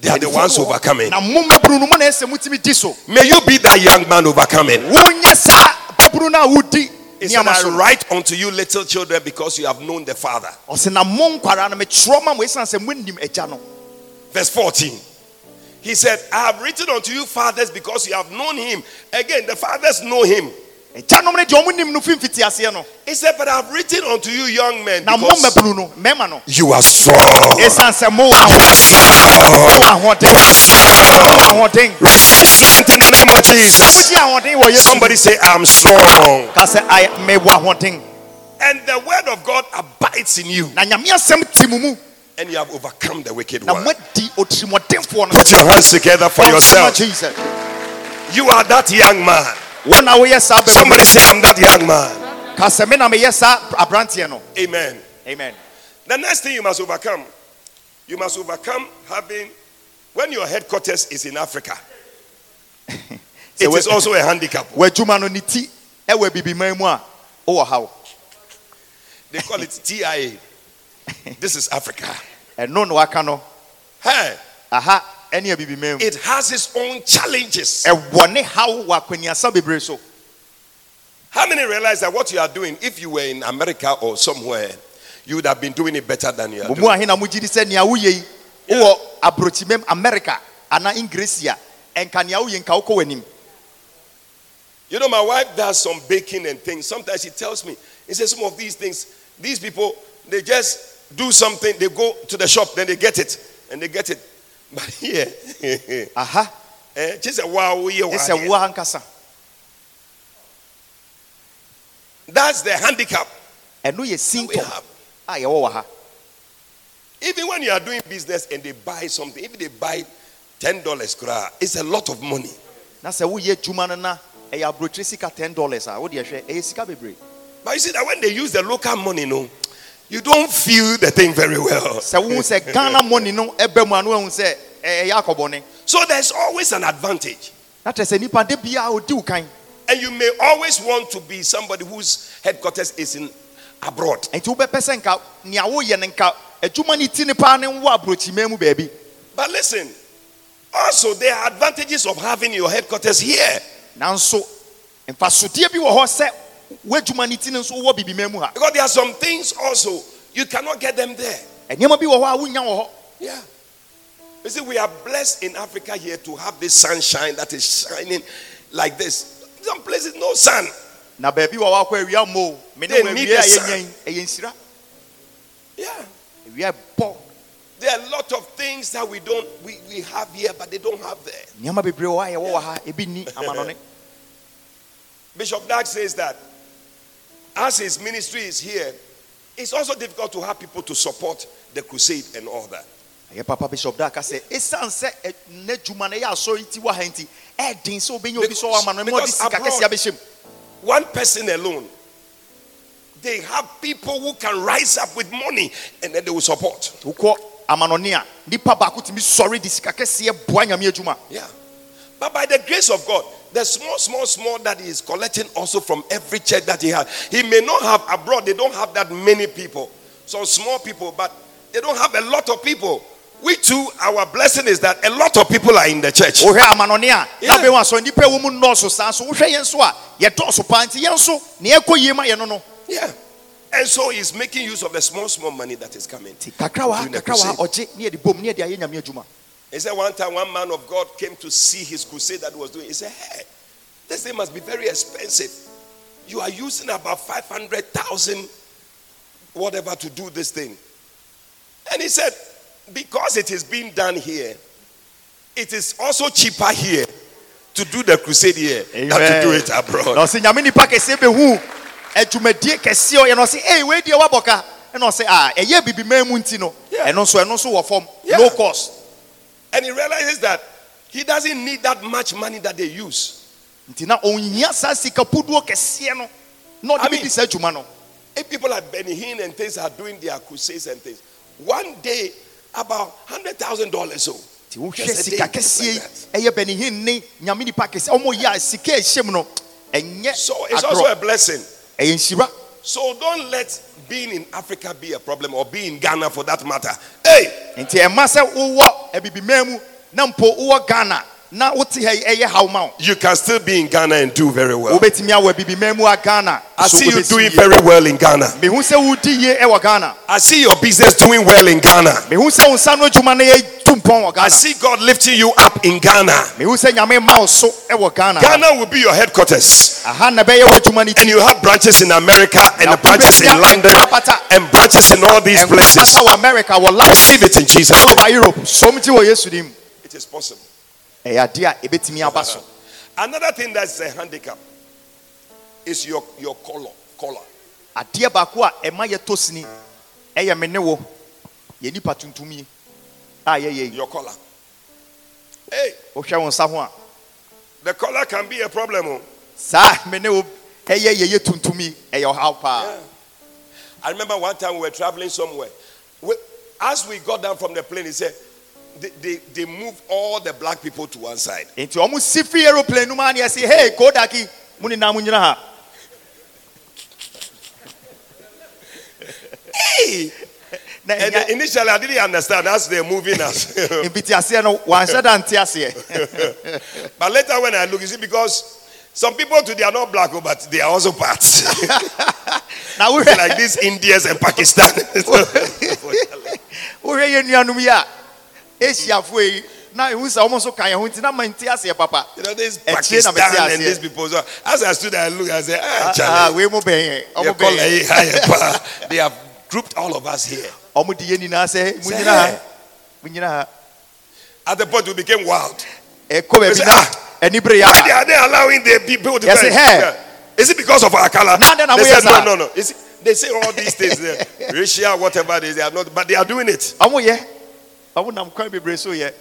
they are the ones overcoming. na mo mmabunu no mo na ɛsɛ motumi di so May you be that young man overcoming. wonyɛ saa babunu no a wodi He said, I write unto you, little children, because you have known the Father. ɔsɛ na mo nkwara no metrɛ ma mo ɛsiane sɛ monim agya no Verse 14. He said, I have written unto you, fathers, because you have known him. Again, the fathers know him. agyanom no deɛ ɔmo nim no fi mfitiaseɛ no He said, But I have written unto you, young men, because mmabunu no mɛma no you are strong. ɛsiane sɛ mowɔ You ahoɔden are strong. You are strong. Receive in the name of Jesus. wogye ahoɔden wɔ yesu Somebody say, I'm strong. ka sɛ "I- mewɔ ahoɔden And the word of God abides in you, na nyame asɛm te mo mu and you have overcome the wicked one. moadi otirimɔdenfoɔ no Put your hands together for yourself. You are that young man. wo na woyɛ saa Somebody say, I'm that young man. ka sɛ me na meyɛ saa Amen. amen The next thing you must overcome, you must overcome having, when your headquarters is in Africa, it we- also a handicap. w'adwuma no ne ti eh, ɛwɔ abibiman mu a wowɔ oh, haw They call it TIA. This is Africa. Ɛno na waka no Hey, aha ɛne mu it has its own challenges. ɛwɔ ne haw wɔ bebree so How many realize that what you are doing, if you were in America or somewhere, you would have been doing it better than you are mu doing? ahe na mogye di sɛ nea woyɛ yi wowɔ aborɔkyimam america anaa ingresi a ɛnka nea woyɛ nka wokɔ w'anim You know, my wife does some baking and things. Sometimes she tells me, he says, some of these things, these people, they just do something, they go to the shop, then they get it, and they get it. But here, aha. eh, just a wow, we gye sɛ wo ankasa. That's the handicap yɛ we symptom a wɔ Even when you are doing business and they buy something, if they buy ten dollars, it's a lot of money. na sɛ woyɛ adwuma no na ɛyɛ aborɔkyire sika 10 dollars a wode hwɛ ɛyɛ sika bebree. But you see that when they use the local money, no, you don't feel the thing very well. sɛ wohu sɛ ghana money no ɛbɛ mu a no wahu sɛ ɛyɛ akɔbɔne So there's always an advantage. na kyerɛ sɛ nipa de bia odi wo kan And you may always want to be somebody whose headquarters is in abroad. nti wobɛpɛ sɛ nka nea woyɛ no nka adwuma no ti ne paa ne nwo aburokyima mu baabi But listen, also there are advantages of having your headquarters here. Nanso mfasodeɛ bi wɔ hɔ sɛ w'adwuma no ti no nso wowɔ bibima mu ha Because there are some things also, you cannot get them there. nneɛma bi wɔ hɔ a wonya wɔ hɔ Yeah. You see, we are blessed in Africa here to have this sunshine that is shining like this. Some places, no sun. na baabi wɔ hɔ awia mo me They wɔ need awia a the sun. ɛyɛ nsira Yeah. awia bɔ There are a lot of things that we don't we, we have here, but they don't have there. nneɛma bebree wɔ hɔ a yɛwɔ wɔ ha ebi nni amanɔne Bishop Dag says that as his ministry is here, it's also difficult to have people to support the crusade and all that. papa bishop daka sɛ ɛsiane eh, sɛ ɛ- n'adwuma no ɛyɛ asɔre ti wɔ ha nti eh, ɛɛden sɛ wobɛnya obi sɛ wɔ amanɔne ma ɔde Because sika abroad- kɛseɛ bɛhyɛ mu One person alone, they have people who can rise up with money and then they will support. wokɔ amanɔne a nipa baako tumi sɔre de sika kɛseɛ boa Yeah. But by the grace of God, the small, small, small that he is collecting also from every church that he has. He may not have abroad, they don't have that many people. So small people, but they don't have a lot of people. We too, our blessing is that a lot of people are in the church. wohwɛ amanɔne a Yeah. na bɛhu asɔ nipa wɔ mu nnɔɔso saa so wohwɛ yɛn so a yɛdɔɔso paa nti yɛn so nea ɛkɔ yie ma yɛn no no Yeah. And so he's making use of the small, small money that is coming. Nti kakra wɔ ha During the kakra wɔ ha crusade. ɔgye ne yɛde bom ne yɛde ayɛ nyame adwuma He said one time one man of God came to see his crusade that he was doing. He said, Hey, this thing must be very expensive. You are using about 500,000 whatever to do this thing. And he said, Because it is being done here, it is also cheaper here to do the crusade here than to do it abroad. ɔsɛ nyame nipa kɛseɛ bɛhu adwumadie kɛseɛ ɔyɛ no ɔsɛ ei wei deɛ woabɔ ka ɛna ɔsɛ a ɛyɛ bibimaa mu nti no nso ɛno nso wɔ fam Yeah. low cost And he realizes that he doesn't need that much money that they use. nti na ɔnhia saa sika puduo kɛseɛ no na I mean- bɛdi saa adwuma no If people Benny Hinn and things are doing their crusades and things, one day about hundred thousand dollars. So nti wohwɛ Just sika kɛseɛ yi ɛyɛ bɛnihin ne nyame nipa kɛseɛ ɔmo yɛ a sika ɛhyɛ mu no ɛnyɛ so it's also a blessing. ɛyɛ nhyira So don't let being in Africa be a problem or be in Ghana for that matter. Hey, nti mpo ghana na wote ha yi ɛyɛ ma you can still be in Ghana and do very well. wobɛtumi awɔ abibimaa mu ghana I see you doing very well in Ghana. mehu sɛ wodi yie ɛwɔ ghana I see your business doing well in Ghana. mehu sɛ wo nsa no adwuma no yɛ tu mpɔn wɔ I see God lifting you up in Ghana. mehu sɛ nyame ma wo so ɛwɔ ghana Ghana will be your headquarters. aha na ɛbɛyɛ w'adwuma no And you have branches in America and branches in London and branches in all these places. ɛnkrapata wɔ america wɔ la Receive it in Jesus' name. over europe som ti wɔ yesu dim It is possible. Another thing that's a handicap is your, your color. Color. adeɛ baako a ɛma yɛtɔ sini ɛyɛ me ne wo yɛ nipa tuntum yi a yɛyɛ yi Your color. Hey, wohwɛ wo nsa ho a the color can be a problem. oh. saa me ne wo ɛyɛ yɛyɛ tuntum yi ɛyɛ ɔhaw paa I remember one time we were traveling somewhere. We- As we got down from the plane, he said, they, they, they moved all the black people to one side. nti ɔmo si firi aeroplane no mu a ne yɛse hei kodaki mo nyinaa mo nyina ha Hey! na And initially, I didn't understand as they're moving us. mfitiaseɛ no wanhyɛ da nte aseɛ but later, when I look, you see, because some people today are not black, oh, but they are also parts. na wohwɛ like these Indians and Pakistan. Nuanom yi a asiafoɔ yi na ɛhu sɛ ɔmo nso ka yɛn ho nti na ma nte aseɛ papa you know, this Pakistan and these people. So as I stood there, I looked, I said, ah, Ah, Charlie, wei mo bɛn yɛ you ɔmo bɛn yɛ it higher power. they have grouped all of us here. ɔmo di yɛ nyinaa sɛ mo Say, nyina ha "Hey." mo nyina ha At the point, we became wild. ɛkɔ say, na "Ah, bere Why they are they allowing the people to Yes, go and- hey. Yeah. Is it because of our color? Now then, they I'm said, no, no, no. They say all these things, racial, whatever it is, they are not, but they are doing it. ɔmo yɛ ɔmo nam kwan bebree so yɛ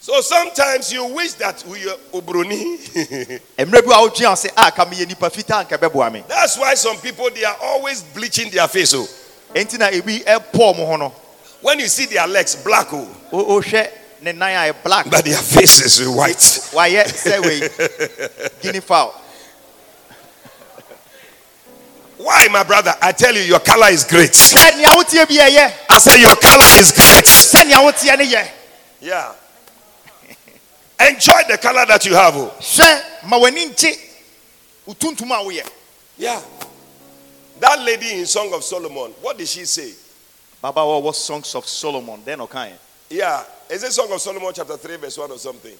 So sometimes you wish that we are Obroni. mmerɛ bi a wotwe a sɛ a ka meyɛ nipa fitaa nka bɛboa me That's why some people they are always bleaching their face. Oh, enti na ebi ɛpɔ ho no when you see their legs black, oh, O- ohwɛ ne nan black but their faces is white. wayɛ sɛ wei guinea fowl Why, my brother? I tell you, your color is great. sɛ nea wotie bi ɛyɛ I say your color is great. sɛ nea wotie ne yɛ Yeah. Enjoy the color that you have. oh. hwɛ ma w'ani nkye wotuntum a woyɛ Yeah. That lady in Song of Solomon, what did she say? babaawa wɔ songs of solomon dɛn na ɔkaeɛ Yeah. Is it Song of Solomon chapter 3, verse 1 or something?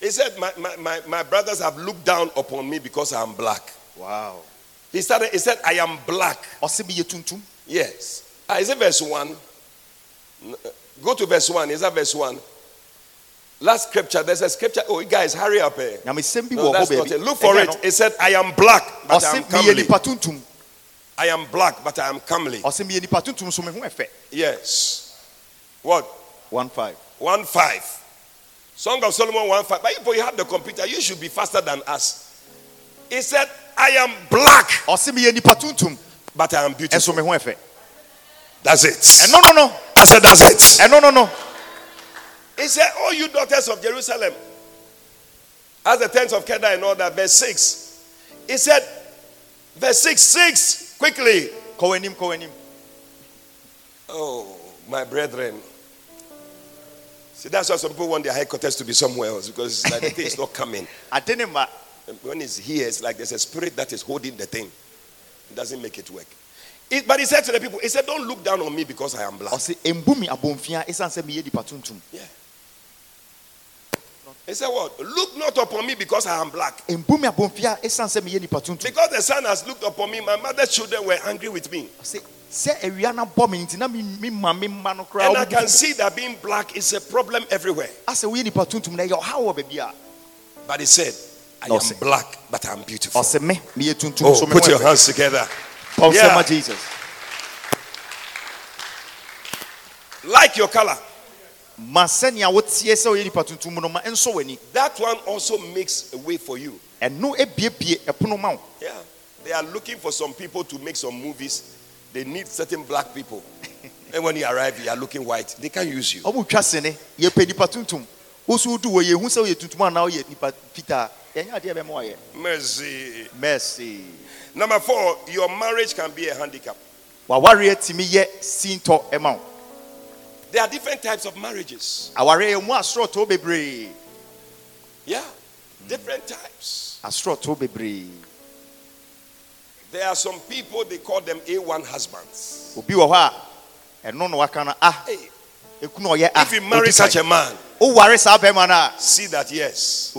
He said, My, my, my, my brothers have looked down upon me because I am black. wow He started, he said, I am black. ɔse meyɛ tuntum Yes. Ah, is it verse 1? Uh, Go to verse 1. Is that verse 1? Last scripture. There's a scripture. Oh, guys, hurry up. Eh. No, that's not it. Look for it. It said, I am black, but I am comely. I am black, but I am comely. ɔse meyɛ nipa tuntum so me ho ɛfɛ Yes. What? one five 1 5. Song of Solomon 1 5. But if you have the computer, you should be faster than us. He said, I am black, ɔse meyɛ nipa tuntum but I am beautiful. ɛso me ho ɛfɛ That's it. ɛno no no I said, That's it. ɛno no no He said, Oh, you daughters of Jerusalem, as the tents of Kedar and all that, verse 6. He said, Verse 6, 6, quickly. kɔ w'anim Oh, my brethren. See, that's why some people want their headquarters to be somewhere else because it's like the thing is not coming. ade ne ma And When it's here, it's like there's a spirit that is holding the thing. It doesn't make it work. It- but he said to the people, He said, Don't look down on me because I am black. ɔse embu mi abɔnfia ɛsiane sɛ meyɛ nipa tuntum He said, What? Look not upon me because I am black. embu mi abɔnfia ɛsiane sɛ meyɛ nipa tuntum Because the sun has looked upon me, my mother's children were angry with me. ɔse sɛ awia no bɔ me nti na me me ma me mma no koraa And I can see that being black is a problem everywhere. asɛ woyɛ nipa tuntum na ɛyɛ ɔhaw wɔ baabi a But he said, I No, am sir. black, but I'm beautiful. ɔse me Oh, put your hands together. Paul Yeah. Sema Jesus Like your color. ma sɛnea wotie sɛ woyɛ nipa tuntum no ma ɛnsɔ That one also makes a way for you. ɛno ebiebie ɛpono ma Yeah. They are looking for some people to make some movies. They need certain black people. and when you arrive, you are looking white. They can't use you. Ɔmo twa sene yɛpɛ nipa tuntum woso wodu wɔ yɛhu sɛ woyɛ tuntum anaa woyɛ nipa fitaa yɛnyɛ adeɛ bɛma wayɛ Mercy. mercy Number four, your marriage can be a handicap. wawareɛ tumi yɛ sintɔ There are different types of marriages. awareɛ mu asorɔtoo bebree Yeah. Different types. There are some people, they call them A1 husbands. obi wɔ hɔ a ɛno na waka no ah Hey, ah if you marry such a man, woware saa bɛrima no a see that, yes,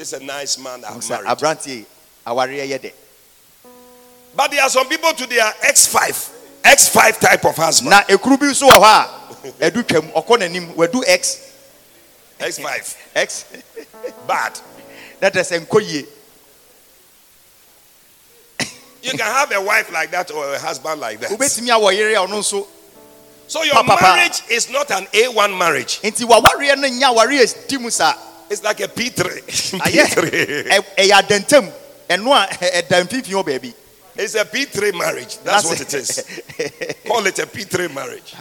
this is a nice man that I've married. aberanteɛ yi, awareɛ But there are some people to their X5, X5 type of husband. bi nso wɔ hɔ a ɔkɔ n'anim wadu x X5, x bad. sɛ nkɔ yie You can have a wife like that or a husband like that. wobɛtumi awɔ yere a ɔno nso So your marriage is not an A1 marriage. Nti wawareɛ no nya awareɛ di mu saa It's like a P3. ayɛ P3. ɛ- ɛyɛ adantam ɛno a ɛ- ɛda mfimfini hɔ baabi It's a P3 marriage. That's what it is. Call it a P3 marriage.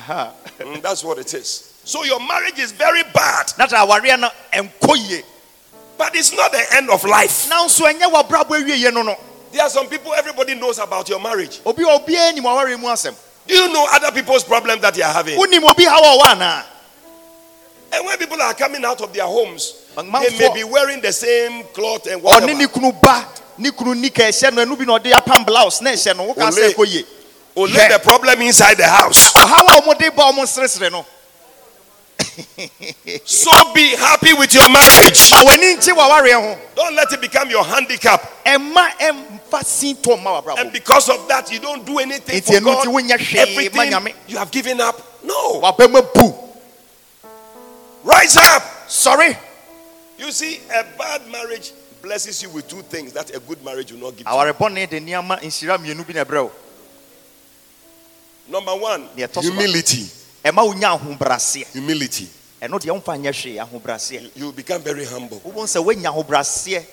Mm, that's what it is. So your marriage is very bad, na tɛ awareɛ no ɛnkɔ but it's not the end of life. na nso ɛnyɛ wabrabɔ awieɛ no no There are some people everybody knows about your marriage. obi a obiara nim awareɛ Do you know other people's problems that they are having? wonim obi ha wɔ wɔ anaa And when people are coming out of their homes, they may be wearing the same cloth and ɔne whatever. ne kunu ba ne kunu nika ɛhyɛ no ɛnu bi na ɔde apam blouse na ɛhyɛ no woka sɛ ɛkɔ yie Only the problem inside the house. ɔhaw a ɔmode ba ɔmo seresere no So be happy with your marriage. ma w'ani nkye w'awareɛ ho Don't let it become your handicap. sintɔ ma And because of that, you don't do anything for God. Everything you have given up. No. w'abɛma bu Rise up. sɔre You see, a bad marriage blesses you with two things that a good marriage will not give you. awarebɔne de nneɛma nhyira mmienu bi na ɛbrɛ wo Number one, Deɛ ɛtɔ so ba- humility. ɛma wo nya ahobraseɛ Humility. ɛno deɛ womfa nyɛ hwee You become very humble. wobɛhu sɛ woanya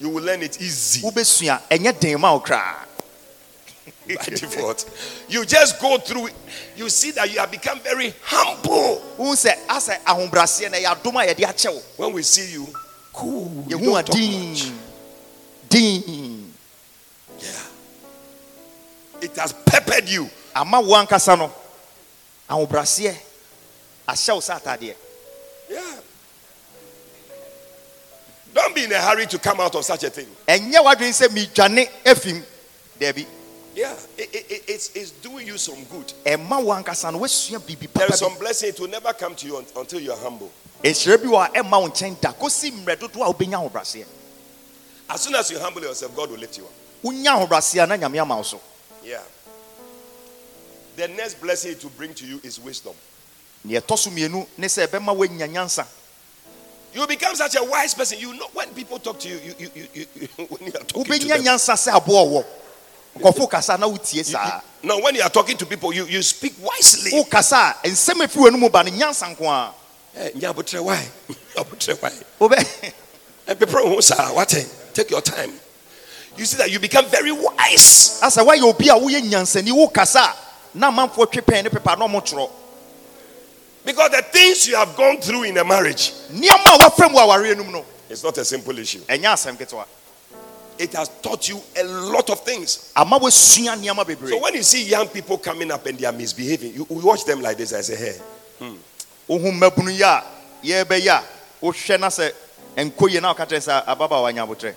You will learn it easy. wobɛsua ɛnyɛ den ma wo koraa by default. You just go through it. You see that you have become very humble. wohu sɛ asɛ ahobraseɛ no ɛyɛ adom a yɛde akyɛ wo When we see you, cool. You don't talk much. Yeah. It has peppered you. ama wo ankasa no ahobraseɛ ahyɛ wo sɛ atadeɛ Yeah. Don't be in a hurry to come out of such a thing. ɛnyɛ w'adwene sɛ medwane afim daabi Yeah. It, it, it- it's, it's doing you some good. ɛma wo ankasa no woasua biribi There is some blessing. It will never come to you until you are humble. ɛhyerɛ bi wɔ a ɛmma wo nkyɛn da kɔsi mmerɛ dodoɔ a wobɛnya ahobraseɛ As soon as you humble yourself, God will lift you up. wonya ahobraseɛ na nyame ama wo Yeah. The next blessing it will bring to you is wisdom. neɛ ɛtɔ ne sɛ ɛbɛma woanya You become such a wise person. You know when people talk to you, you, you, you, you, you when you are talking to them. Nyansa sɛ aboɔ kasa na wotie saa No, when you are talking to people, you, you speak wisely. wokasa a nsɛm a ɛfiri w'anom no nyansa nko a nyabotre, why? Nyabotre, why? wobɛ And people who say, what? eh, Take your time. You see that you become very wise. asɛ woayɛ obi a woyɛ nyansani wokasa a na amanfoɔ twe pɛn ne pepa na ɔmotwerɛ Because the things you have gone through in a marriage, nneɛma a woafɛ mu awareɛ nom no it's not a simple issue. Ɛnyɛ asɛm ketewa It has taught you a lot of things. ama woasua nneɛma So when you see young people coming up and they are misbehaving, you, you watch them like this. I say, hey, hmm. wohu mmabunu yi a yɛbɛyɛ a wohwɛ na sɛ ɛnkɔ yie na woka kyerɛ sɛ ababaawa nya abotrɛ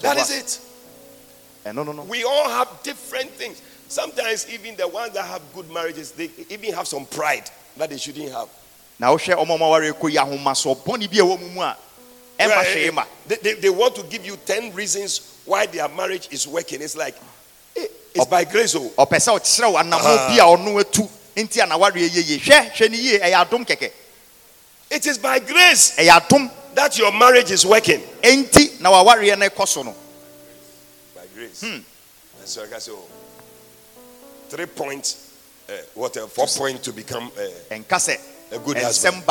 that is it. ɛno no no no. We all have different things. Sometimes even the ones that have good marriages, they even have some pride that they shouldn't have. na wohwɛ They, they, they want to give you 10 reasons why their marriage is working. It's like, eh, it's by grace. Ɔpɛ sɛ ɔkyerɛ wo bi a ɔno atu nti a nawareɛ yɛ yie hwɛ hwɛ ne yie ɛyɛ adom kɛkɛ It is by grace that your marriage is working. enti na wawareɛ no ɛkɔ so no By grace. That's why I can say, oh, three points, uh, what, uh, four points to become. Uh, A good husband.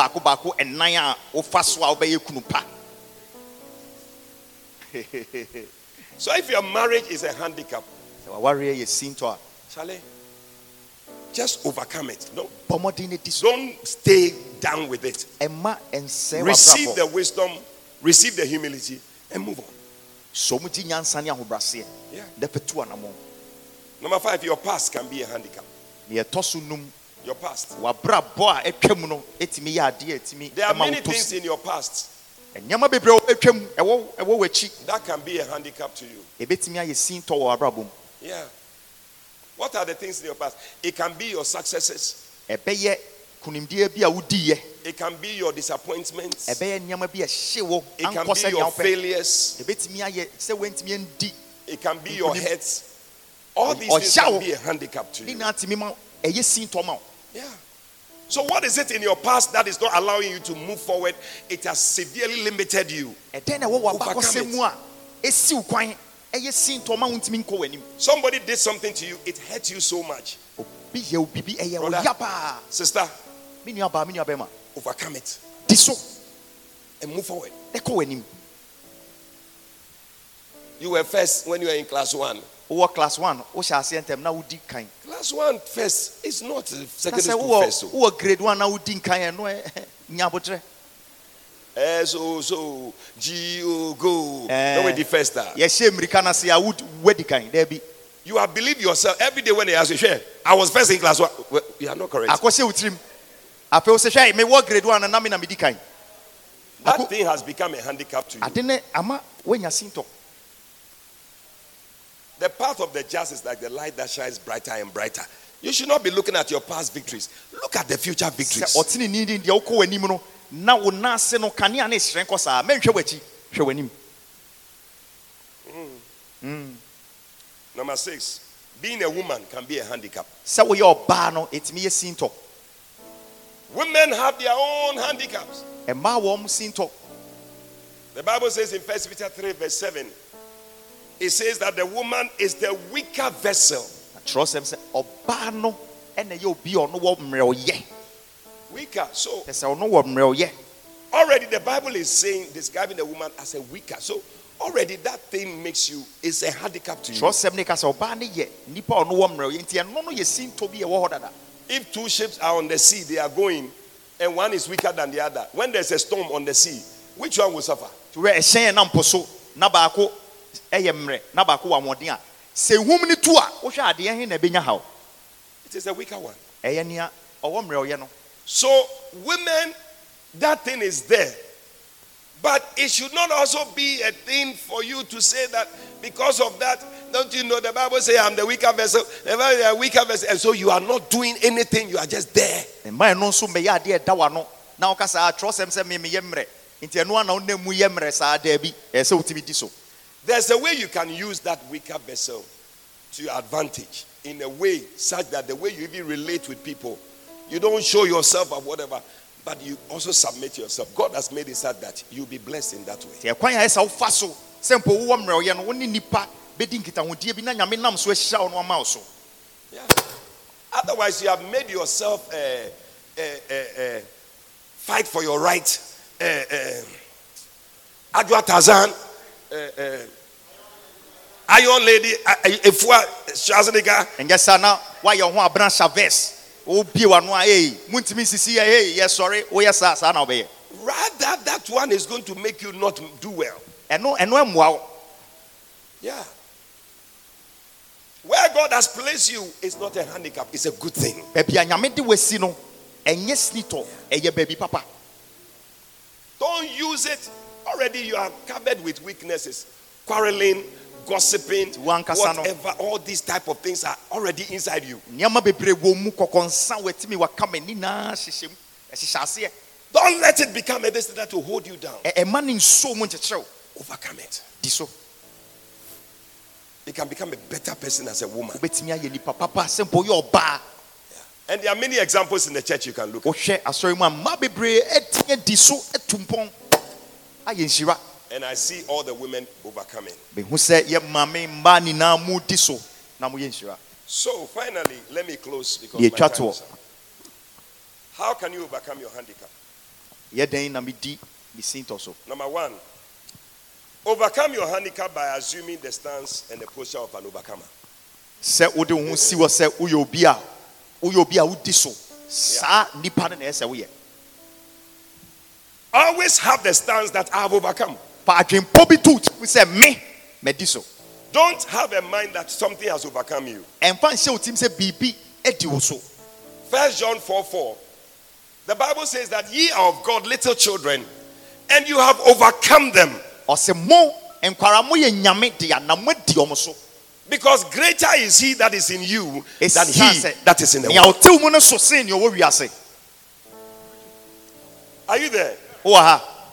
So a wobɛyɛ kunu pa so if your marriage is a handicap, sɛ wawareɛ yɛ sintɔ a Charlie, just overcome it. No, bɔ mmɔden no don't stay down with it. Receive the wisdom, receive the humility, and move on. so mu gye nyansa ne ahobraseɛ Yeah. dɛ pɛtu anammɔ Number five, your past can be a handicap. ne ɛtɔ so num Your past. wabrabɔ a ɛtwa mu no ɛtumi yɛ adeɛ a ɛtumi There are many things in your past nneɛma bebree a ɛtwa mu ɛwɔ ɛwɔ w'akyi that can be a handicap to you. ɛbɛtumi ayɛ sintɔ wɔ wabrabɔ mu Yeah. What are the things in your past? It can be your successes. ɛbɛyɛ kunimdeɛ bi a wodiiɛ It can be your disappointments. ɛbɛyɛ nneɛma bi a ɛhye wo It can be your failures. ɛbɛtumi ayɛ sɛ woantumi andi It can be your hurts. All these things can be a handicap to you. tumi ma ɛyɛ sintɔ ma wo Yeah. So what is it in your past that is not allowing you to move forward? It has severely limited you. ɛdɛn na ɛwɔ Overcome it. mu a ɛsi wo kwan ɛyɛ sintɔ ma wontumi nkɔ w'anim Somebody did something to you. It hurt you so much. obi yɛ wo biribi ɛyɛ wo Brother. Sister, me nuabaa me nuabɛma overcome it and move forward. You were first when you were in class one. Wowɔ class 1 wohyɛ aseɛ ntɛm na wodi kan Class one first is not na secondary school first. So. wowɔ grade 1 na wodi nkan ɛno ɛ- eh, nya abotrɛ eh, S O so G O go. Eh. No way the first star. yɛhyɛ mmirika no ase a wod- wadi kan daabi You are believe yourself every day when they ask you, share. I was first in class one. Well, you are not correct. akɔhyɛ wo tirim afei wo sɛ hwɛ mewɔ grade 1 no na me na medi kan That thing has become a handicap to you. ade ne ama woanya sintɔ The path of the just is like the light that shines brighter and brighter. You should not be looking at your past victories. Look at the future victories. ɔtene ni din deɛ wokɔ na wo no kanea ne hyerɛn kɔ saa mɛnhwɛ w'akyi hwɛ w'anim hmm. Hmm. Number six, being a woman can be a handicap. sɛ woyɛ ɔbaa no ɛtumi yɛ sintɔ Women have their own handicaps. The Bible says in 1 Peter 3, verse 7, it says that the woman is the weaker vessel. na kyerɛwsɛm sɛ ɔbaa no ɛna ɛyɛ obi a ɔno wɔ mmerɛwyɛ Weaker. So ɛ sɛ ɔno wɔ mmerɛwyɛ already the Bible is saying, describing the woman as a weaker. So already that thing makes you, it's a handicap to you. twerɛsɛm ne ka sɛ ɔbaa ne nipa a ɔno wɔ mmerɛ nti ɛno no yɛ sinto bi a ɛwɔ If two ships are on the sea, they are going, and one is weaker than the other. When there's a storm on the sea, which one will suffer? nti wɛ ɛhyɛn yɛ nam so na baako ɛyɛ mmerɛ na baako wɔ ahoɔden a. Sɛ ehum ne tu a wohwɛ adeɛ he na ɛbɛnya haw. It is a weaker one. ɛyɛ nea ɔwɔ mmerɛ ɔyɛ no. So, women, that thing is there. But it should not also be a thing for you to say that because of that, don't you know the Bible says I'm the weaker vessel, the weaker vessel, and so you are not doing anything, you are just there. mmaa no nso mmɛyɛ adeɛ ɛda w'ano na woka saa twerɛsɛm sɛ me meyɛ mmerɛ nti ɛno ana wonam mu yɛ mmerɛ saa daa bi. Sɛ wotumi di so There's a way you can use that weaker vessel to your advantage in a way such that the way you even relate with people, you don't show yourself or whatever, but you also submit yourself. God has made it such that you'll be blessed in that way. nti ɛkwan a ɛsɛ wofa so sɛ mpo wowɔ mmerɛ ɔyɛ no wo ne nnipa bɛdi nkitahodie bi na nyame nam so ahyira wo no ama wo so Yeah. Otherwise, you have made yourself uh, uh, uh, fight for your right. Uh, uh, Adwa Tarzan, Iron Lady, Efua Schwarzenegger. ɛnyɛ na woayɛ wo ho abena chavez wobie w'ano a ei montumi nsisi yɛ ei yɛsɔre woyɛ saa saa na wobɛyɛ Rather, that one is going to make you not do well. ɛno ɛno ammoa wo Yeah. Where God has placed you is not a handicap, it's a good thing. baabi a nyame de wasi no ɛnyɛ sinitɔ ɛyɛ baabi papa Don't use it. Already you are covered with weaknesses, quarreling, gossiping, whatever. All these type of things are already inside you. nneɛma bebree wɔ mu kɔkɔnsa watumi waka ma nyinaa hyehyɛ mu Don't let it become a destiny to hold you down. Ɛ- ɛma ne nsuo mu nkyekyerɛw Overcome it. You can become a better person as a woman. wobɛtumi ayɛ nipa papa sɛ mpo woyɛ And there are many examples in the church you can look at. And I see all the women overcoming. mehu sɛ yɛ maame mmaa nyinaa mu di so na moyɛ So finally, let me close because Yeah, my time is up. How can you overcome your handicap? yɛ dɛn na medi me sintɔ so Number one, overcome your handicap by assuming the stance and the posture of an overcomer. sɛ wode wo ho si wɔ sɛ woyɛ obi a woyɛ obi a wodi so saa nnipa no na ɛsɛ woyɛ Always have the stance that I have overcome. fa adwempɔ bi to wo tirim me Don't have a mind that something has overcome you. ɛmfa nhyɛ wo tirim sɛ biribi adi wo so First John 4 4. The Bible says that ye are of God little children, and you have overcome them. ɔsɛ mo nkwara moyɛ nyame dea na moadi ɔmo so Because greater is he that is in you than he that is in the world. ɔtew mu no so sen nea ɔwɔ wiase Are you there?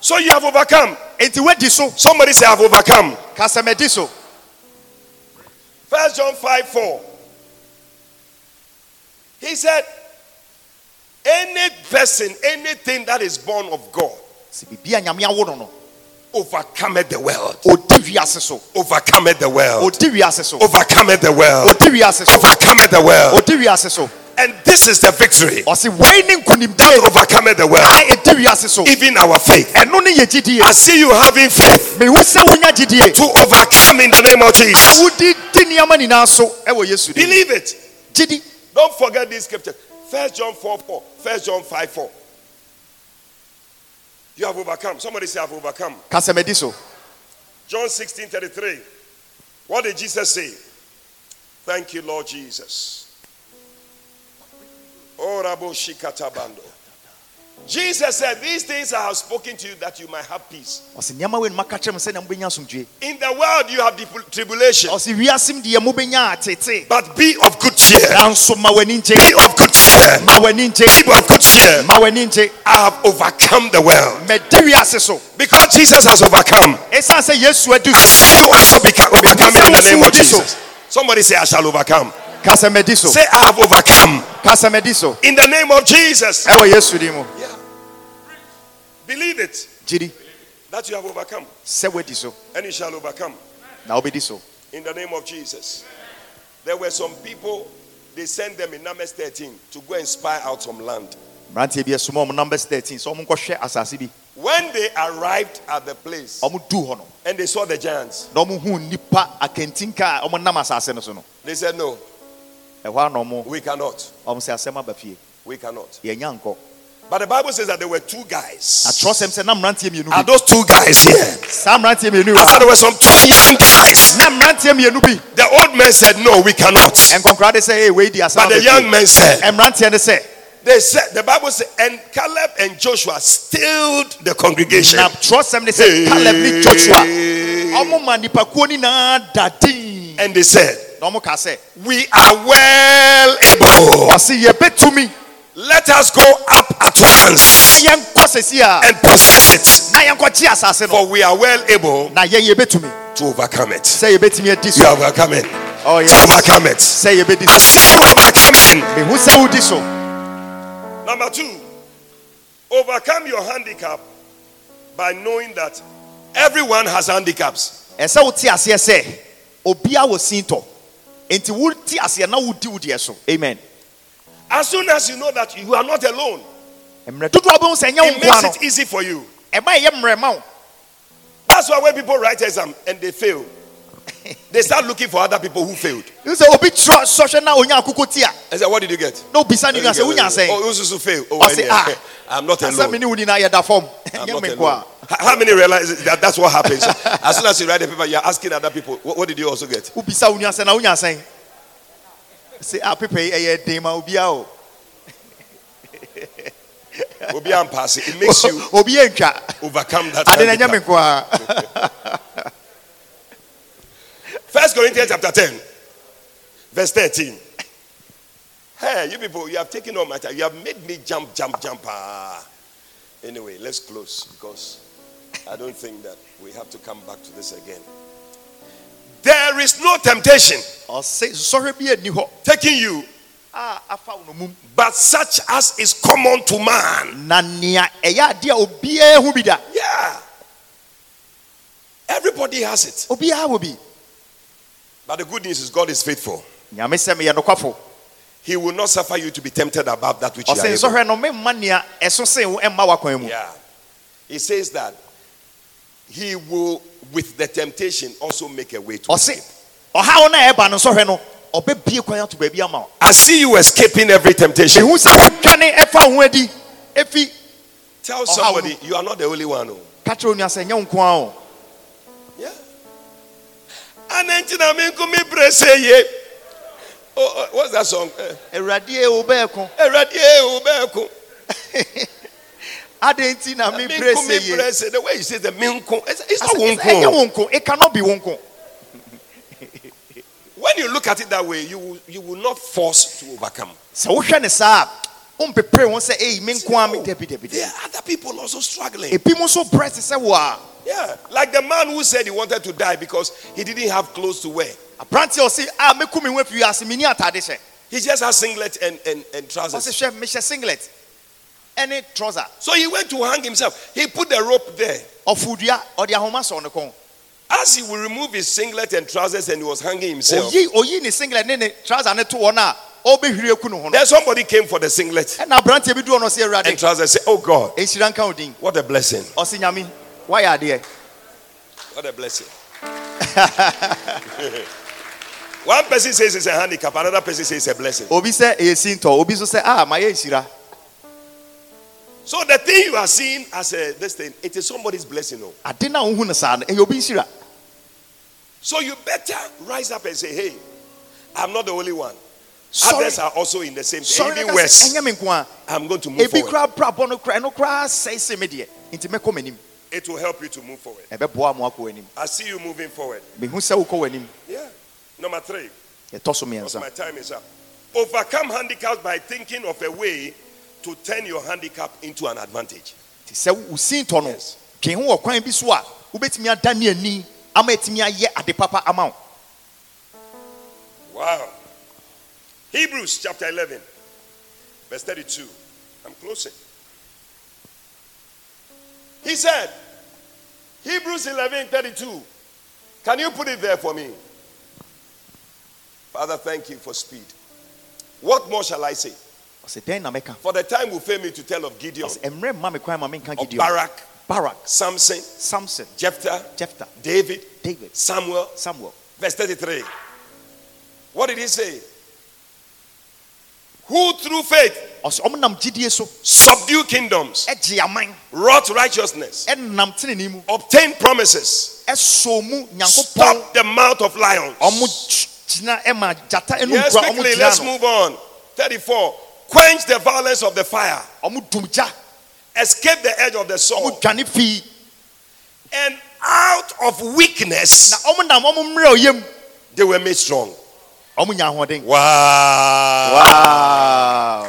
So you have overcome. enti woadi so Somebody say, I've overcome. ka sɛ madi First John 5 4. He said, Any person, anything that is born of God, sɛ biribi a nyame awo no no overcometh the world. ɔdi wiase so Overcometh the world. ɔdi wiase so Overcometh the world. ɔdi wiase so Overcometh the world. Ɔdi wiase so And this is the victory. ɔse wei ne nkonimdie Overcometh the world. a ɛdi wiase so Even our faith. ɛno ne yɛ I see you having faith mehu sɛ wonya gyidie to overcome in the name of Jesus. wodi di nneɛma nyinaa so ɛwɔ yesu dim Believe it. Don't forget this scripture. First John 4 4. First John 5 4. You have overcome. Somebody say, I've overcome. ka sɛ so John 16 33. What did Jesus say? Thank you, Lord Jesus. Jesus said, These things I have spoken to you that you might have peace. ɔse nneɛma wei no maka kyerɛ m sɛnea mobɛnya asomdwie In the world, you have tribul- tribulation, ɔse wiasem deɛ mobɛnya a tete but be of good cheer. nanso ma w'ani nkye Be of good cheer. Be of good cheer. ma w'ani nkye I have overcome the world. madi wiase so Because Jesus has overcome. ɛsiane sɛ yesu adi so Shall you also become overcome in the name of. Jesus? Somebody say, I shall overcome. Say, I have overcome. In the name of Jesus. ɛwɔ yesu din mu Yeah. Believe it. Gyidi that you have overcome. Sɛ woadi so and you shall overcome. Na wobɛdi so in the name of Jesus. There were some people, they sent them in Numbers 13 to go and spy out some land. mmeranteɛ bi ɛsoma ɔmo numbers 13 sɛ ɔmo nkɔhwɛ asase bi. When they arrived at the place ɔmo duu hɔ no and they saw the giants, na ɔmo hu nnipa akantinka a nam asase no so no. they said, No, we cannot. ɔmo sɛ asɛm aba fie We cannot. But the Bible says that there were two guys. trɔsɛm sɛ na mmeranteɛ Are those two guys here? saa mmeranteɛ mmienu yi I said there were some two young guys. na mmeranteɛ mmienu bi The old man said, No, we cannot. de sɛ ee wei But the young man said, They said, the Bible said, and Caleb and Joshua stilled the congregation. na trɔsɛm ne sɛ caleb ne joshua ɔmo ma nipakuo ni naa And they said, na ɔmo ka sɛ We are well able. ɔsi yɛbɛtumi Let us go up at once yɛnkɔ sɛsi a and possess it. na yɛnkɔgye asase no For we are well able na yɛn yɛbɛtumi to overcome it. sɛ yɛbɛtumi adi You so are overcoming. Oh, To overcome it. sɛ yɛbɛdi I say overcoming. mehu sɛ wodi so Number two, overcome your handicap by knowing that everyone has handicaps. Enti wote aseɛ na wodi wo deɛ so amen As soon as you know that you are not alone, dodoɔ bɛhu sɛ ɛnyɛ wo it makes no it easy for you. ɛma ɛyɛ mmerɛ ma wo That's why when people write exam and they fail, they start looking for other people who failed. Ihu sɛ obi twerɛ sɔhwɛ na onya akoko ti a I said, What did you get? na obisa ne nua sɛ wonya asɛn Oh, you also fail. Oh, I- ah I'm not alone. ne wo nyinaa yɛda fam I'm not alone. How many realize that that's what happens? as soon as you write the paper, you're asking other people, What, what did you also get? wobisa wo nua sɛ na wonya asɛn sɛ a ah, pepa yi eh, ɛyɛ eh, den ma obiaa Obi and pass it. Makes you obi overcome that. ade na handicap. First Corinthians chapter 10, verse 13. Hey, you people, you have taken all my time. You have made me jump, jump, jump. Ah. Anyway, let's close because I don't think that we have to come back to this again. There is no temptation ɔse sɔhwɛ bi ani hɔ taking you, a afa wo no mum but such as is common to man. na nea ɛyɛ adeɛ a obiaa hu bi da Yeah. Everybody has it. obiaa wɔ bi But the good news is God is faithful. nyame sɛ meyɛ nokwafo He will not suffer you to be tempted above that which you are able. nsɔhwɛ no memma nea ɛso sen wo ɛmma wakwan mu Yeah. He says that he will, with the temptation, also make a way to escape. ɔhaw no a ɛba no nsɔhwɛ no ɔbɛbie kwan ato baabi ama wo I see you escaping every temptation. mehu sɛ wotwane ɛfa wo ho adi ɛfi Tell somebody you are not the only one. oh. ka kyerɛ onua sɛ ɛnyɛ wo nko a o Yeah. And then tina me nko me brese ye. Oh, oh, what's that song? Eh. Eh, awurade e wobɛɛko Awurade, eh, wo bɛɛko. adɛn nti na Me mebrɛ me brese. The way you say the me nko, it's, it's not said, one "It's- ɛnyɛ nko. it cannot be wo nko When you look at it that way, you will, you will not force to overcome. So wohwɛ ne saa a wompepere ho sɛ ei me nko a me No. dabi dabi There are other people also struggling. ebi mu nso brɛ te sɛ wo Yeah, like the man who said he wanted to die because he didn't have clothes to wear. a ɔse a mɛku me ho afi wiase menni atade hyɛ He just has singlet and, and, and trousers. Mehyɛ trouser So he went to hang himself. He put the rope there. ɔfodua ɔde ahoma sɔ ne kɔn As he will remove his singlet and trousers and he was hanging himself, oyi oyi ne singlet ne ne trouser ne to no a ɔbɛhwiri aku ne then somebody came for the singlet ɛna aberanteɛ bi du hɔ no ɔse and trousers. Said, Oh God, ɛnhyira nka wo din what a blessing. ɔse nyame woayɛ adeɛ What a blessing. One person says it's a handicap, another person says it's a blessing. obi sɛ ɛyɛ eh, sintɔ obi nso sɛ a ah, mayɛ nhyira So the thing you are seeing as a this thing, it is somebody's blessing. Oh. no a wohu no saa no ɛyɛ obi So you better rise up and say, Hey, I'm not the only one. Sorry. Others are also in the same sɔre Even no ka sɛ worse. ɛnyɛ me nko a I'm going to move forward. koraa brabɔ no koraa ɛno koraa sɛe se me deɛ nti mɛkɔ m'anim It will help you to move forward. ɛbɛboa mo akɔ w'anim I see you moving forward. mehu sɛ wokɔ w'anim Yeah. Number three, my time is up. Overcome handicaps by thinking of a way to turn your handicap into an advantage. nti sɛ wo sintɔ no Yes. dwen ho wɔ kwan bi so a wobɛtumi ada ne ani ama atumi ayɛ ade papa ama wo Wow. Hebrews chapter 11, verse 32. I'm closing. He said, Hebrews 11, 32. Can you put it there for me? Father, thank you for speed. What more shall I say? Ɔsɛ dɛn na mɛka For the time will fail me to tell of Gideon, ɔsɛ mmerɛ mma me kwan ma menka of Barak, barak. Samson, samson. Jephthah, jephthah. David, david. Samuel. samuel. Verse 33. What did he say? Who through faith ɔsɛ ɔmo nam subdue kingdoms, wrought righteousness, ɛnam tenene mu. obtained promises, ɛsɔ mu nyankopɔn. stopped the mouth of lions. ɔmo gyina ɛma gyata ɛnu Yes, quickly, let's move on. 34. Quench the violence of the fire, ɔmo dum gya escape the edge of the ɔmo sword, dwane and out of weakness ɔmo nam ɔmo mmerɛ ɔyam they were made strong. ɔmo nya ahoɔden Wow. wow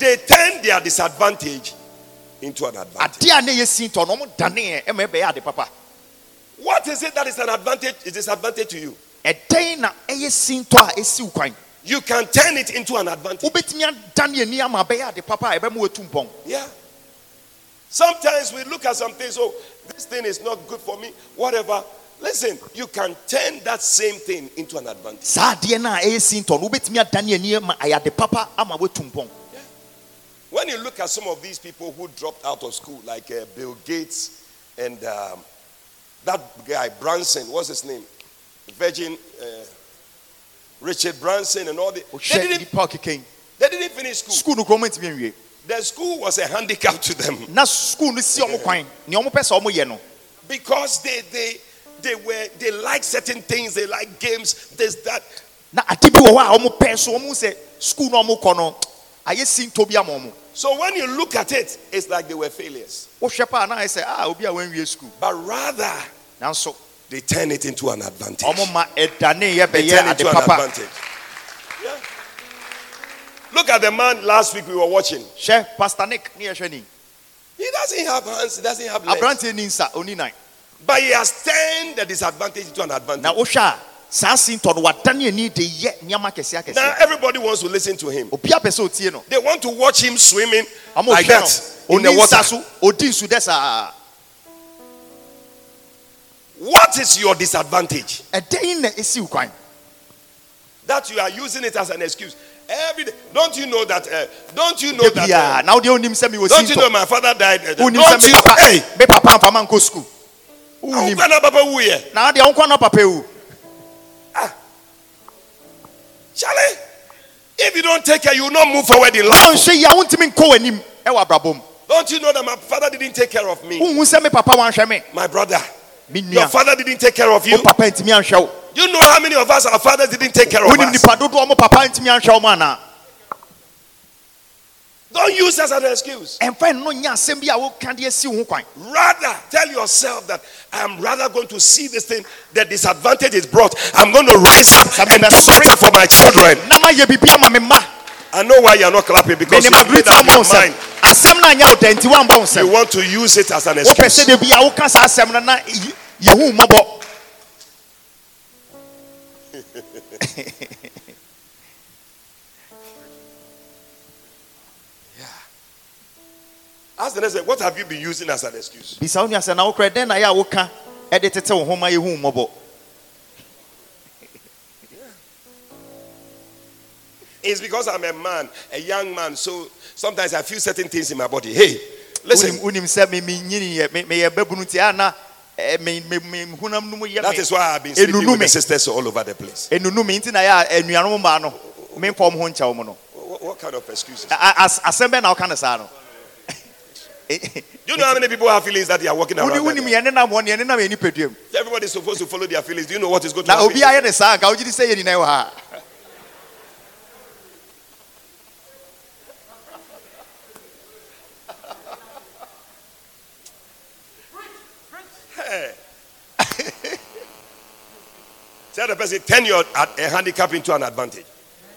They turned their disadvantage into an advantage. adeɛ a ne yɛ sin tɔ no ɔmo daneɛ ɛma ɛbɛyɛ ade papa What is it that is an advantage? Is disadvantage to you? Ɛdɛn na ɛyɛ sin tɔ a ɛsiw kwan You can turn it into an advantage. wobɛtumi adane ani ama abɛyɛ ade papa a ɛbɛma watu mpɔn Yeah. Sometimes we look at some things, oh, this thing is not good for me, whatever. Listen, you can turn that same thing into an advantage. saa adeɛ no a ɛyɛ sin tɔ no wobɛtumi adane ani ama ayɛ ade papa ama watu mpɔn When you look at some of these people who dropped out of school, like uh, Bill Gates and um, that guy Branson, what's his name? Virgin uh, Richard Branson and all the. They didn't, they didn't finish school. skul no kuroma ntumi anwie The school was a handicap to them na skul no si ɔmo kwan nea ɔmo pɛ sɛ ɔmo because they they they were they like certain things. They like games. This that. na ade bi wɔ hɔ a ɔmo pɛ so ɔmo sɛ skul no ɔmo kɔ no ayɛ sin tɔ bi ama So when you look at it, it's like they were failures. wohwɛ paa na ayɛ sɛ ah obi a wanwie skul But rather, they turn it into an advantage. ɔmo ma ɛdane yɛ They turn it ade to an advantage. Yeah. Look at the man last week we were watching. hwɛ pastor nick He doesn't have hands, he doesn't have legs. aberanteɛ ni nsa oni But he has turned the disadvantage into an advantage. na wohwɛ a saa sin tɔ no wadane ani de yɛ nneɛma kɛseɛ Now everybody wants to listen to him. obiara pɛ sɛ otie They want to watch him swimming like that in the water. What is your disadvantage? ɛdɛn na esiw kwan That you are using it as an excuse. Every day. Don't you know that? Uh, don't you know that? bia uh, na wode onim sɛ don't you know my father died? Uh, don't me you? papa Hey, me papa mfama nkɔ skul wonim Unkwena papa wuye. na adeɛ wonkɔ na papa ewu Charlie, if you don't take care, you will not move forward in life. woanhwɛ yi a wontumi nkɔ w'anim ɛwɔ abrabɔ mu Don't you know that my father didn't take care of me? wohu sɛ me papa wanhwɛ me My brother, your father didn't take care of you. wo papa ntumi anhwɛ wo You know how many of us, our fathers didn't take care of us. nipa dodoɔ mo papa ntumi anhwɛ wo mu Don't use us as an excuse. ɛmfa no nyɛ asɛm bi a woka de asi wo ho Rather, tell yourself that I'm rather going to see this thing. The disadvantage is brought. I'm going to rise up and do better for my children. Na mayɛ biribi ama me mma I know why you're not clapping because you have made up your mind. asɛm no anyɛ wo da nti woambɔ wo You want to use it as an excuse. da bi a woka saa asɛm no na y- yɛhu mmɔbɔ Ask the next what have you been using as an excuse? It's because I'm a man, a young man, so sometimes I feel certain things in my body. Hey, listen, that is why I've been sleeping with me sisters all over the place. ɛnunu me nti na yɛ a anuanom maa no memfa ɔm ho nkyɛ wo mu no What, what kind of excuses? A- a- as- asɛm bɛ na woka no saa Do you know how many people have feelings that they are walking around? Woni- wonim like yɛne nam hɔ ne yɛne nam yɛ nipaduam that? Everybody is supposed to follow their feelings. Do you know what is going to happen? obi ayɛ ne saa nka wogye di sɛ yɛ nyina wɔ ha Tell the person, turn your ad- a handicap into an advantage.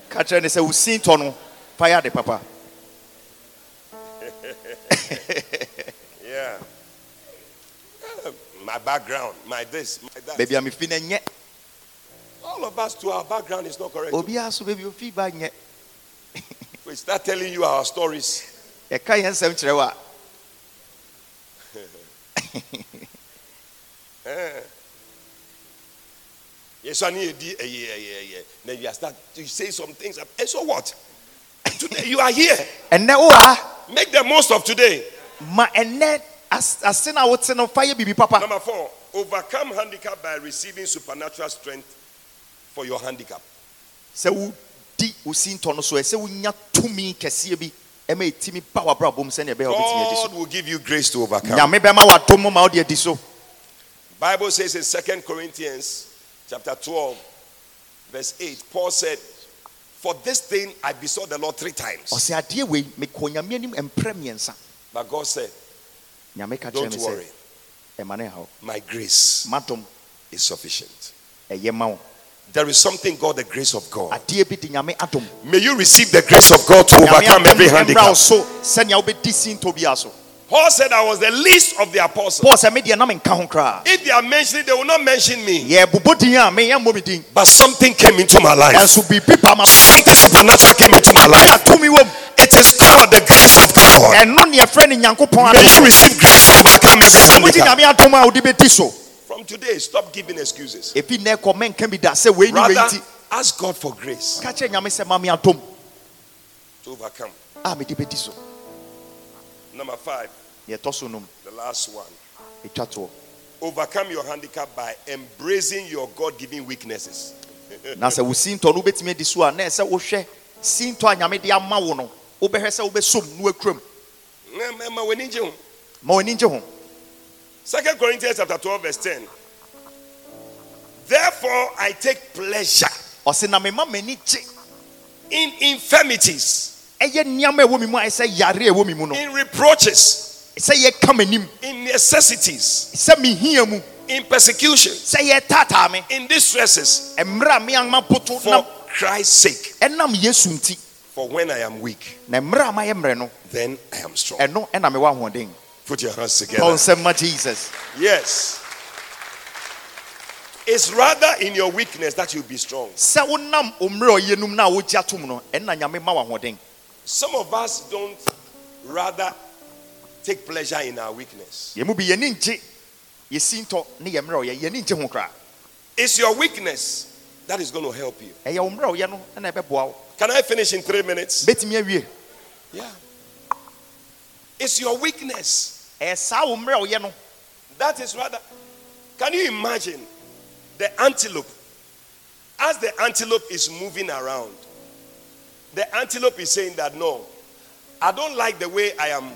ka kyerɛ ne sɛ wo sin tɔ no fa yɛ ade papa Yeah. Uh, My background, my this, my that. a mefi no nyɛ All of us to our background is not correct. obiara so baabi ofi ba nyɛ We start telling you our stories. yɛka yɛn nsɛm kyerɛ wo a Yes, I need a- a- a- a- a- Then you start to say some things. And so what? Today you are here. wo ha Make the most of today. ma ɛnɛ as- ase na wote no fa yɛ biribi papa Number four, overcome handicap by receiving supernatural strength for your handicap. sɛ wodi osi ntɔ no so ɛ sɛ wonya tumi kɛseɛ bi ɛma ɛtumi ba wabrabɔ mu sɛnea ɛbɛyɛ wobɛtumi adi so God will give you grace to overcome. nyame bɛma wadom ma wode adi so Bible says in 2 Corinthians chapter 12, verse 8, Paul said, For this thing I besought the Lord three times. ɔsɛ adeɛ wei mekɔ nyame anim mprɛ But God said, Don't worry, sɛ ɛma ne haw my grace is sufficient. ɛyɛ ma wo There is something called the grace of God. adeɛ bi de nyame May you receive the grace of God to overcome every handicap. So sɛnea wobɛdi sintɔ bia so Paul said, I was the least of the apostles. paul sɛ medeɛ na menka ho koraa If they are mentioning, they will not mention me. yɛbobɔ din a meyɛ mmɔ me din But something came into my life. ɛnso biribi pa ma Something supernatural came into my life. atumi wɔ m It is called the grace of God. And ɛno ne yɛfrɛ no nyankopɔn May you receive grace to overcome every sɛ wodi handicap. nyame adom a wode bɛdi so From today, stop giving excuses. ɛfi nnɛ kɔ menka bi da sɛ wei ne wei Rather, ask God for grace nyame sɛ ma me adom to overcome. Number five, yɛtɔ so nom the last one. Overcome your handicap by embracing your God given weaknesses. na sɛ wo sintɔ no wobɛtumi adi so a na ɛsɛ wohwɛ sintɔ a nyame de ama wo no wobɛhwɛ sɛ wobɛsom no akuram in June, ma w'ani ho Second Corinthians chapter 12, verse 10. Therefore, I take pleasure ɔse na mema m'ani gye in infirmities, ɛyɛ nneɛma a ɛwɔ me mu a ɛsɛ yare a ɛwɔ me mu in reproaches, sɛ yɛka m'anim. In necessities, sɛ mehia mu. In persecution, sɛ yɛtaataa me. In distresses, mmerɛ a meama poto for Christ's sake. ɛnam yesu nti. For when I am weak, na mmerɛ a mayɛ mmerɛ no. Then I am strong. ɛno ɛna mewɔ ahoɔden. Put your hands together. jesus. Yes. It's rather in your weakness that you'll be strong. Sɛ wonam ommerɛ a ɔyɛ num na a wogye atom no ɛna nyame ma w'ahoɔden Some of us don't rather take pleasure in our weakness. yɛn mu bi yɛni ngye yɛsi ntɔ ne yɛ mmerɛ a ɔyɛ yɛni ngye ho koraa It's your weakness that is going to help you. ɛyɛ wo mmerɛ a ɔyɛ no ɛna ɛbɛboa wo Can I finish in three minutes? Yeah. It's your weakness. ɛyɛ saa wo mmerɛ a ɔyɛ no That is rather. Can you imagine the antelope? As the antelope is moving around, the antelope is saying that no, I don't like the way I am.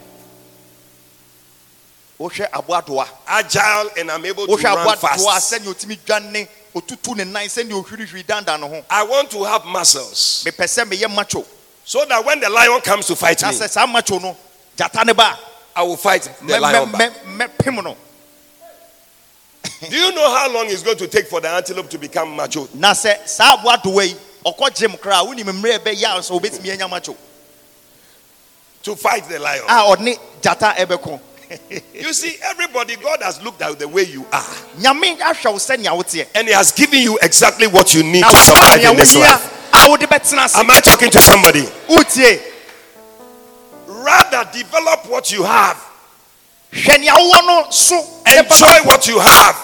Agile and I'm able to run fast. sɛnea ɔtumi dwane ɔtutu ne nan sɛnea ɔhwirihwiri dandan ne ho I want to have muscles. Mepɛ sɛ meyɛ macho. So that when the lion comes to fight me, sɛ saa macho no gyata I will fight the lion back. Do you know how long it's going to take for the antelope to become macho? Na sɛ saa aboadoa yi ɔkɔ gyem koraa wonim mmerɛ ɛbɛyɛ a sɛ wobɛtumi anya macho To fight the lion. a ɔne gyata ɛbɛko You see, everybody, God has looked at the way you are, nyame ahwɛ wo sɛnea woteɛ and He has given you exactly what you need to survive in this life. a wode bɛtena ase Am I talking to somebody? Rather, develop what you have, hwɛ nea wowɔ no so. Enjoy what you have,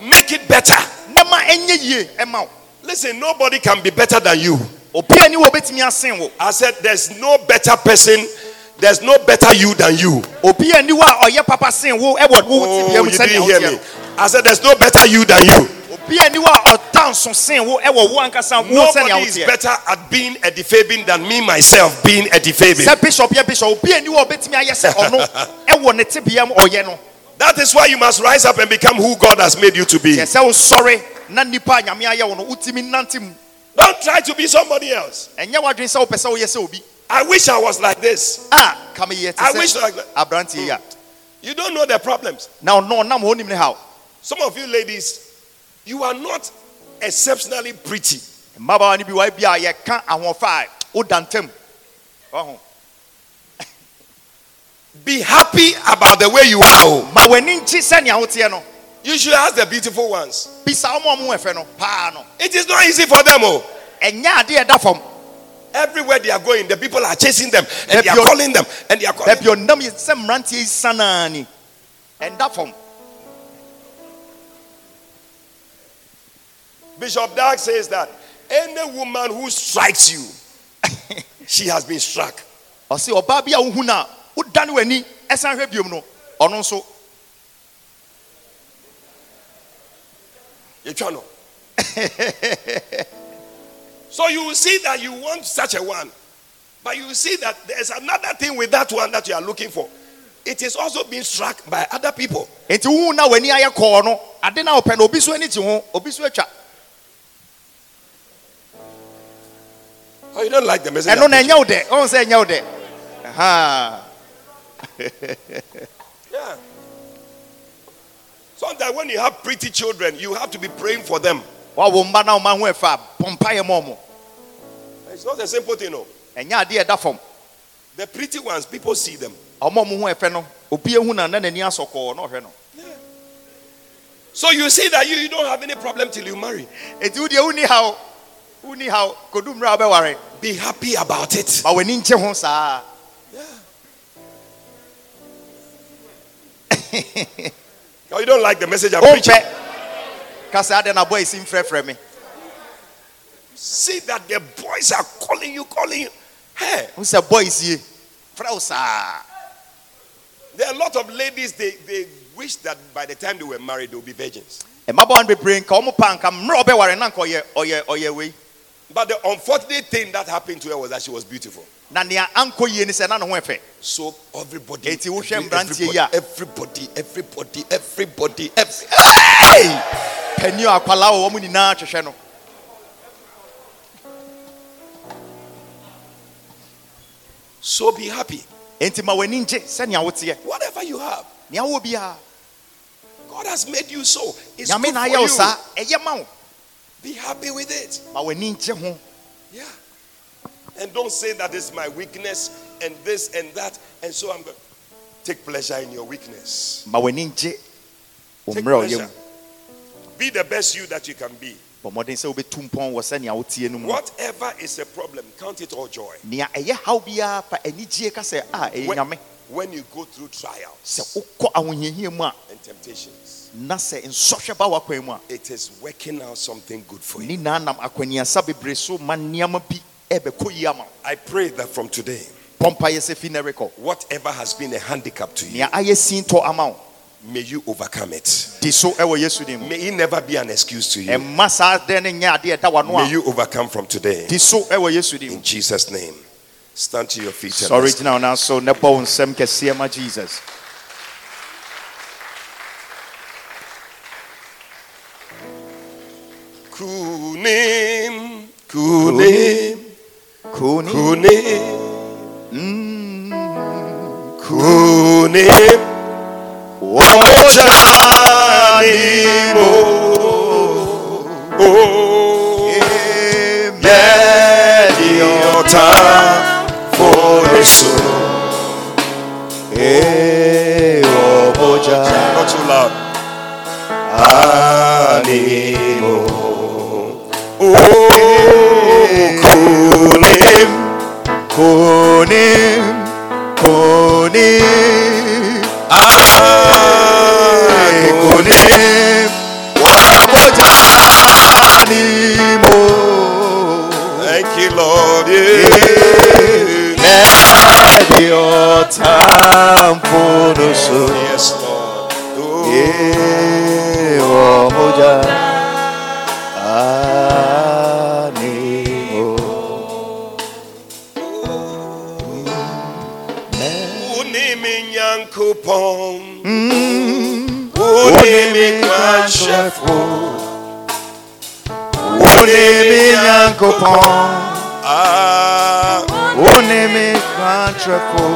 make it better. Na ma ɛnyɛ yie ɛma wo Listen, nobody can be better than you. obia ni wɔ wobɛtumi I said, There's no better person, there's no better you than you. obia oh, ni wɔ papa sen wo ɛwɔ Oh, you didn't hear me. I said, There's no better you than you. no obia ni wɔ a ɔda nso sen wo ɛwɔ wo ankasa Nobody is better at being Eddie Fabian than me myself being Eddie Fabian. sɛ bishop yɛ bishop obia ni wɔ a ɔbɛtumi ayɛ sɛ ɔno ɛwɔ ne tibia mu ɔyɛ no That is why you must rise up and become who God has made you to be. wosɔre na nipa nyame ayɛ wo no wotumi nante mu Don't try to be somebody else. ɛnyɛ w'adwene sɛ wopɛ sɛ woyɛ sɛ obi I wish I was like this. ah ka meyɛ te I wish like that. aberanteɛ yi a You don't know the problems. na ɔno ɔnam hɔ nim ne haw Some of you ladies, you are not exceptionally pretty. mmabaawa no bi wa bi a yɛka ahoɔfa a woda ntam ɔho Be happy about the way you are. ma w'ani nkye sɛnea woteɛ no You should ask the beautiful ones. bisa wɔn a wɔn ɛfɛ no paa no It is not easy for them. Oh. ɛnyɛ adeɛ ɛda fam Everywhere they are going, the people are chasing them and they are calling them and they are calling. baabi ɔnam yɛ sɛ mmeranteɛ yi sanaa ni ɛnda fam Bishop Dark says that any woman who strikes you she has been struck. ɔse ɔbaa bi a wohu no a wodane w'ani ɛsan hwɛ biom no ɔno nso Yɛtwa no. so you will see that you want such a one, but you will see that there's another thing with that one that you are looking for. It is also being struck by other people. enti wohu na w'ani ayɛ kɔɔ no ade na wopɛ no obi so ani gye ho obi so atwa Oh, you don't like the message. ɛno I'm na preaching. ɛnyɛ wo dɛ ɔhu sɛ ɛnyɛ wo dɛ Yeah. Sometimes when you have pretty children, you have to be praying for them. woawo mba na woma ho ɛfa a bɔ mpayɛ ma ɔmo It's not a simple thing, no. ɛnyɛ adeɛ ɛda fam The pretty ones, people see them. no So you see that you, you don't have any problem till you marry. enti wo deɛ wonni haw wonni haw kodu mmerɛ a wobɛware Be happy about it. ma Oh, you don't like the message I'm preaching. ka sɛ adɛn na bɔ esi mfrɛfrɛ me See that the boys are calling you, calling you. Hey, wo sɛ boy is wo there are a lot of ladies, they, they wish that by the time they were married, they'll be virgins. mmabaawa no bebree nka ɔmo pa nka mmerɛ a ɔbɛware na nka But the unfortunate thing that happened to her was that she was beautiful. na nea ankɔ yie ni sɛ na ne ho ɛfɛ So everybody, Eti wohwɛ every- mmeranteɛ yi a- everybody, everybody, everybody, every, pani a akwalaa wɔ wɔn nyinaa twehwɛ no so be happy. enti ma w'ani nkye sɛnea woteɛ Whatever you have, nea wɔ biara God has made you so. It's good for you. Be happy with it. ma w'ani Yeah. And don't say that is my weakness and this and that. And so I'm going to take pleasure in your weakness. ma w'ani Take mmerɛ a ɔyɛ pleasure. Be the best you that you can be. bɔ mmɔden sɛ wobɛtu mpɔn wɔ sɛnea wotie no mu Whatever is a problem, count it all joy. nea ɛyɛ haw biara fa anigye ka sɛ a ah, ɛyɛ When, when you go through trials sɛ wokɔ ahohiahia mu a and temptations, na sɛ nsɔhwɛ ba w'akwan mu a it is working out something good for you. ne naa nam akwaniasa bebree so ma nneɛma bi ɛbɛkɔ yie ama I pray that from today, bɔ mpayɛ sɛ fi na rekɔ whatever has been a handicap to you, nea ayɛ sintɔ ama wo may you overcome it. di so ɛwɔ yesu din mu May it never be an excuse to you. ɛmma saa dɛn ne nyɛ adeɛ ɛda w'ano May you overcome from today. di so ɛwɔ yesu din mu In Jesus' name. Stand to your feet. and sɔre let's- gyina wo nan so na bɔ wo nsɛm kɛseɛ ma jesus Kunim, kunim, kuni kunim, kunim, wamojanimo. Oh, foreso. Not too loud. Animo. Oh, kunim. kunim kunim kunim. wamojanimo Thank you, Lord. Yeah. Ediotamponoso Yes, Lord. Oh, oh Ewomoja kwanshefo. Onemi Nyankopon Ah, Onemi Kwantrefo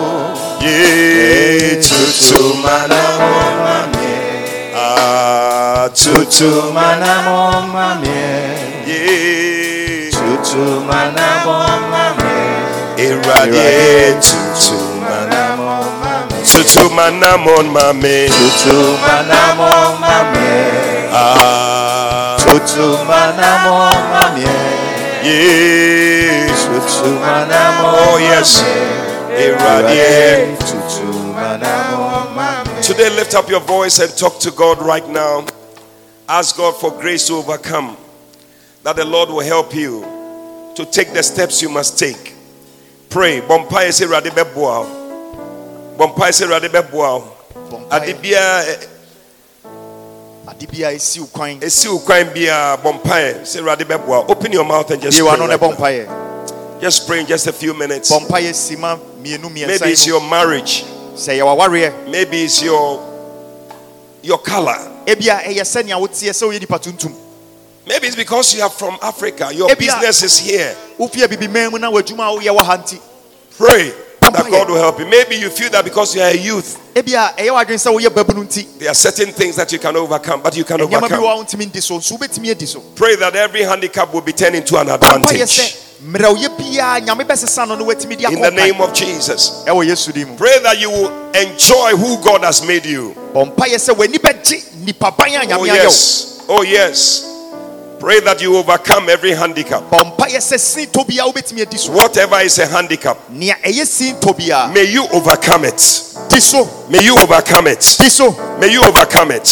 yeah, tutu manamo mame. Ah, tutu Manamo Mamie yeah. Tutu Manamo Mamie Irradiate tutu Manamo Mamie tutu manamon mame. Tutu Manamo Mamie Tutu Manamo Mamie yeah. Tutu Manamo yes, irradiate. Tutu Manamo Mamie Today, lift up your voice and talk to God right now. Ask God for grace to overcome. That the Lord will help you to take the steps you must take Pray. Bompaye say rade beboa. Bompaye say rade beboa. Ade Open your mouth and just pray. wa no ne right. Just pray in just a few minutes. bompaye sima mienu Maybe it's your marriage. sɛ yɛ wawareɛ Maybe it's your your color. ebia ɛyɛ sɛnea woteɛ sɛ woyɛ nipa tuntum Maybe it's because you are from Africa. Your business is here. wofie bibiman mu na w'adwuma a woyɛ wɔ ha Pray that God will help you. Maybe you feel that because you are a youth, ebia ɛyɛ w'adwene sɛ woyɛ babunu nti there are certain things that you can overcome, but you can overcome. wɔ a wontumi ndi so nso wobɛtumi adi so Pray that every handicap will be turned into an advantage. sɛ mmerɛwyɛ biara nyame bɛsesa no no watumi de In the name of Jesus. ɛwɔ yesu din mu Pray that you will enjoy who God has made you. ɔmpayɛ sɛ w'ani bɛgye nipa ban a Oh, nyame ayɛ wo yes. Oh, yes. Pray that you overcome every handicap. ɔmpayɛ sɛ sin tɔ biara wobɛtumi adi so Whatever is a handicap, nea ɛyɛ sin tɔ biara may you overcome it. May you overcome it. May you overcome it.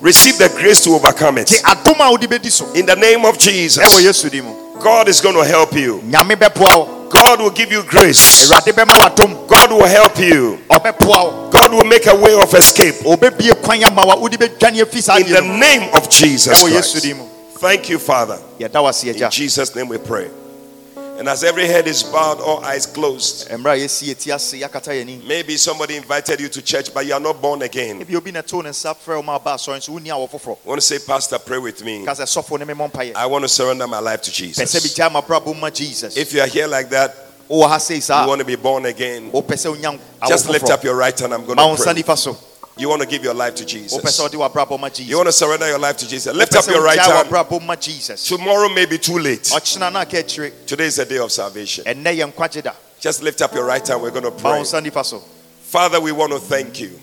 Receive the grace to overcome it. adom a wode bɛdi so In the name of Jesus, yesu din mu God is going to help you. nyame bɛboa wo God will give you grace. awurade bɛma w'adom God will help you. God will make a way of escape. ɔbɛbie kwan ama wa wode bɛdwane afi saa In the name of Jesus Christ. Thank you, Father. In Jesus' name we pray. And as every head is bowed, all eyes closed. mmerɛ a yɛsi yɛti ase yɛakata yɛni Maybe somebody invited you to church, but you are not born again. ebi obi na to ne nsa frɛ wo ma aba asɔre nso wonni awɔ foforɔ I want to say, Pastor, pray with me. ka sɛ sɔfo ne memmɔ mpayɛ I want to surrender my life to Jesus. bigyaa mabrabɔ ma jesus If you are here like that, wowɔ ha sei you want to be born again, wopɛ sɛ wonya awɔ just lift up your right hand. I'm going to pray. You want to give your life to Jesus. sɛ wode wabrabɔ ma You want to surrender your life to Jesus. Lift up your right hand. wabrabɔ ma jesus Tomorrow may be too late. ɔkyena no aka akyire Today is a day of salvation. ɛnnɛ yɛ nkwagye da Just lift up your right hand. We're going to pray. wo nsa nifa Father, we want to thank you.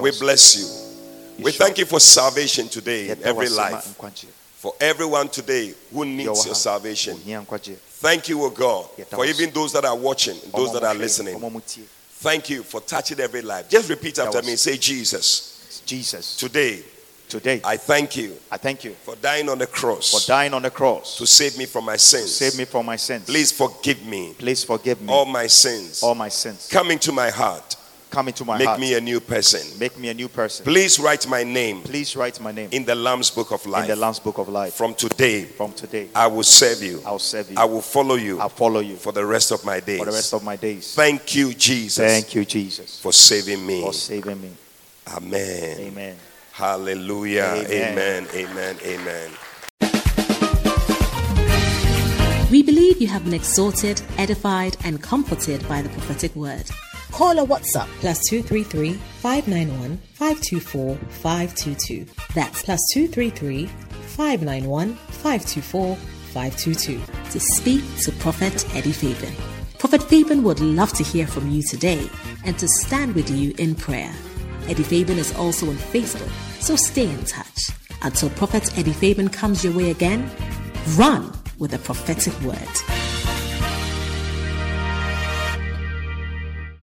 We bless you. We thank you for salvation today in every wo ase ma life. For everyone today who needs your salvation. Thank you, O God, for even those that are watching, those that are listening. Ɔma mo tie. Thank you for touching every life. Just repeat after me. Say, Jesus, jesus today today I thank you i thank you for dying on the cross. for dying on the cross to save me from my sins. save me from my sins Please forgive me please forgive me all my sins. all my sins Come into my heart. Come into my life, Make heart me a new person. make me a new person Please write my name please write my name in the Lamb's Book of Life. in the lamb's book of life From today, from today I will serve you. i'll serve you I will follow you i'll follow you for the rest of my days. for the rest of my days Thank you, Jesus, thank you jesus for saving me. for saving me Amen. amen Hallelujah. Amen. Amen. Amen. Amen. We believe you have been exhorted, edified, and comforted by the prophetic word. Call or WhatsApp plus 233 591 524 522. That's plus 233 591 524 522 to speak to Prophet Eddie Fabian. Prophet Fabian would love to hear from you today and to stand with you in prayer. Eddie Fabian is also on Facebook, so stay in touch. Until Prophet Eddie Fabian comes your way again, run with a prophetic word.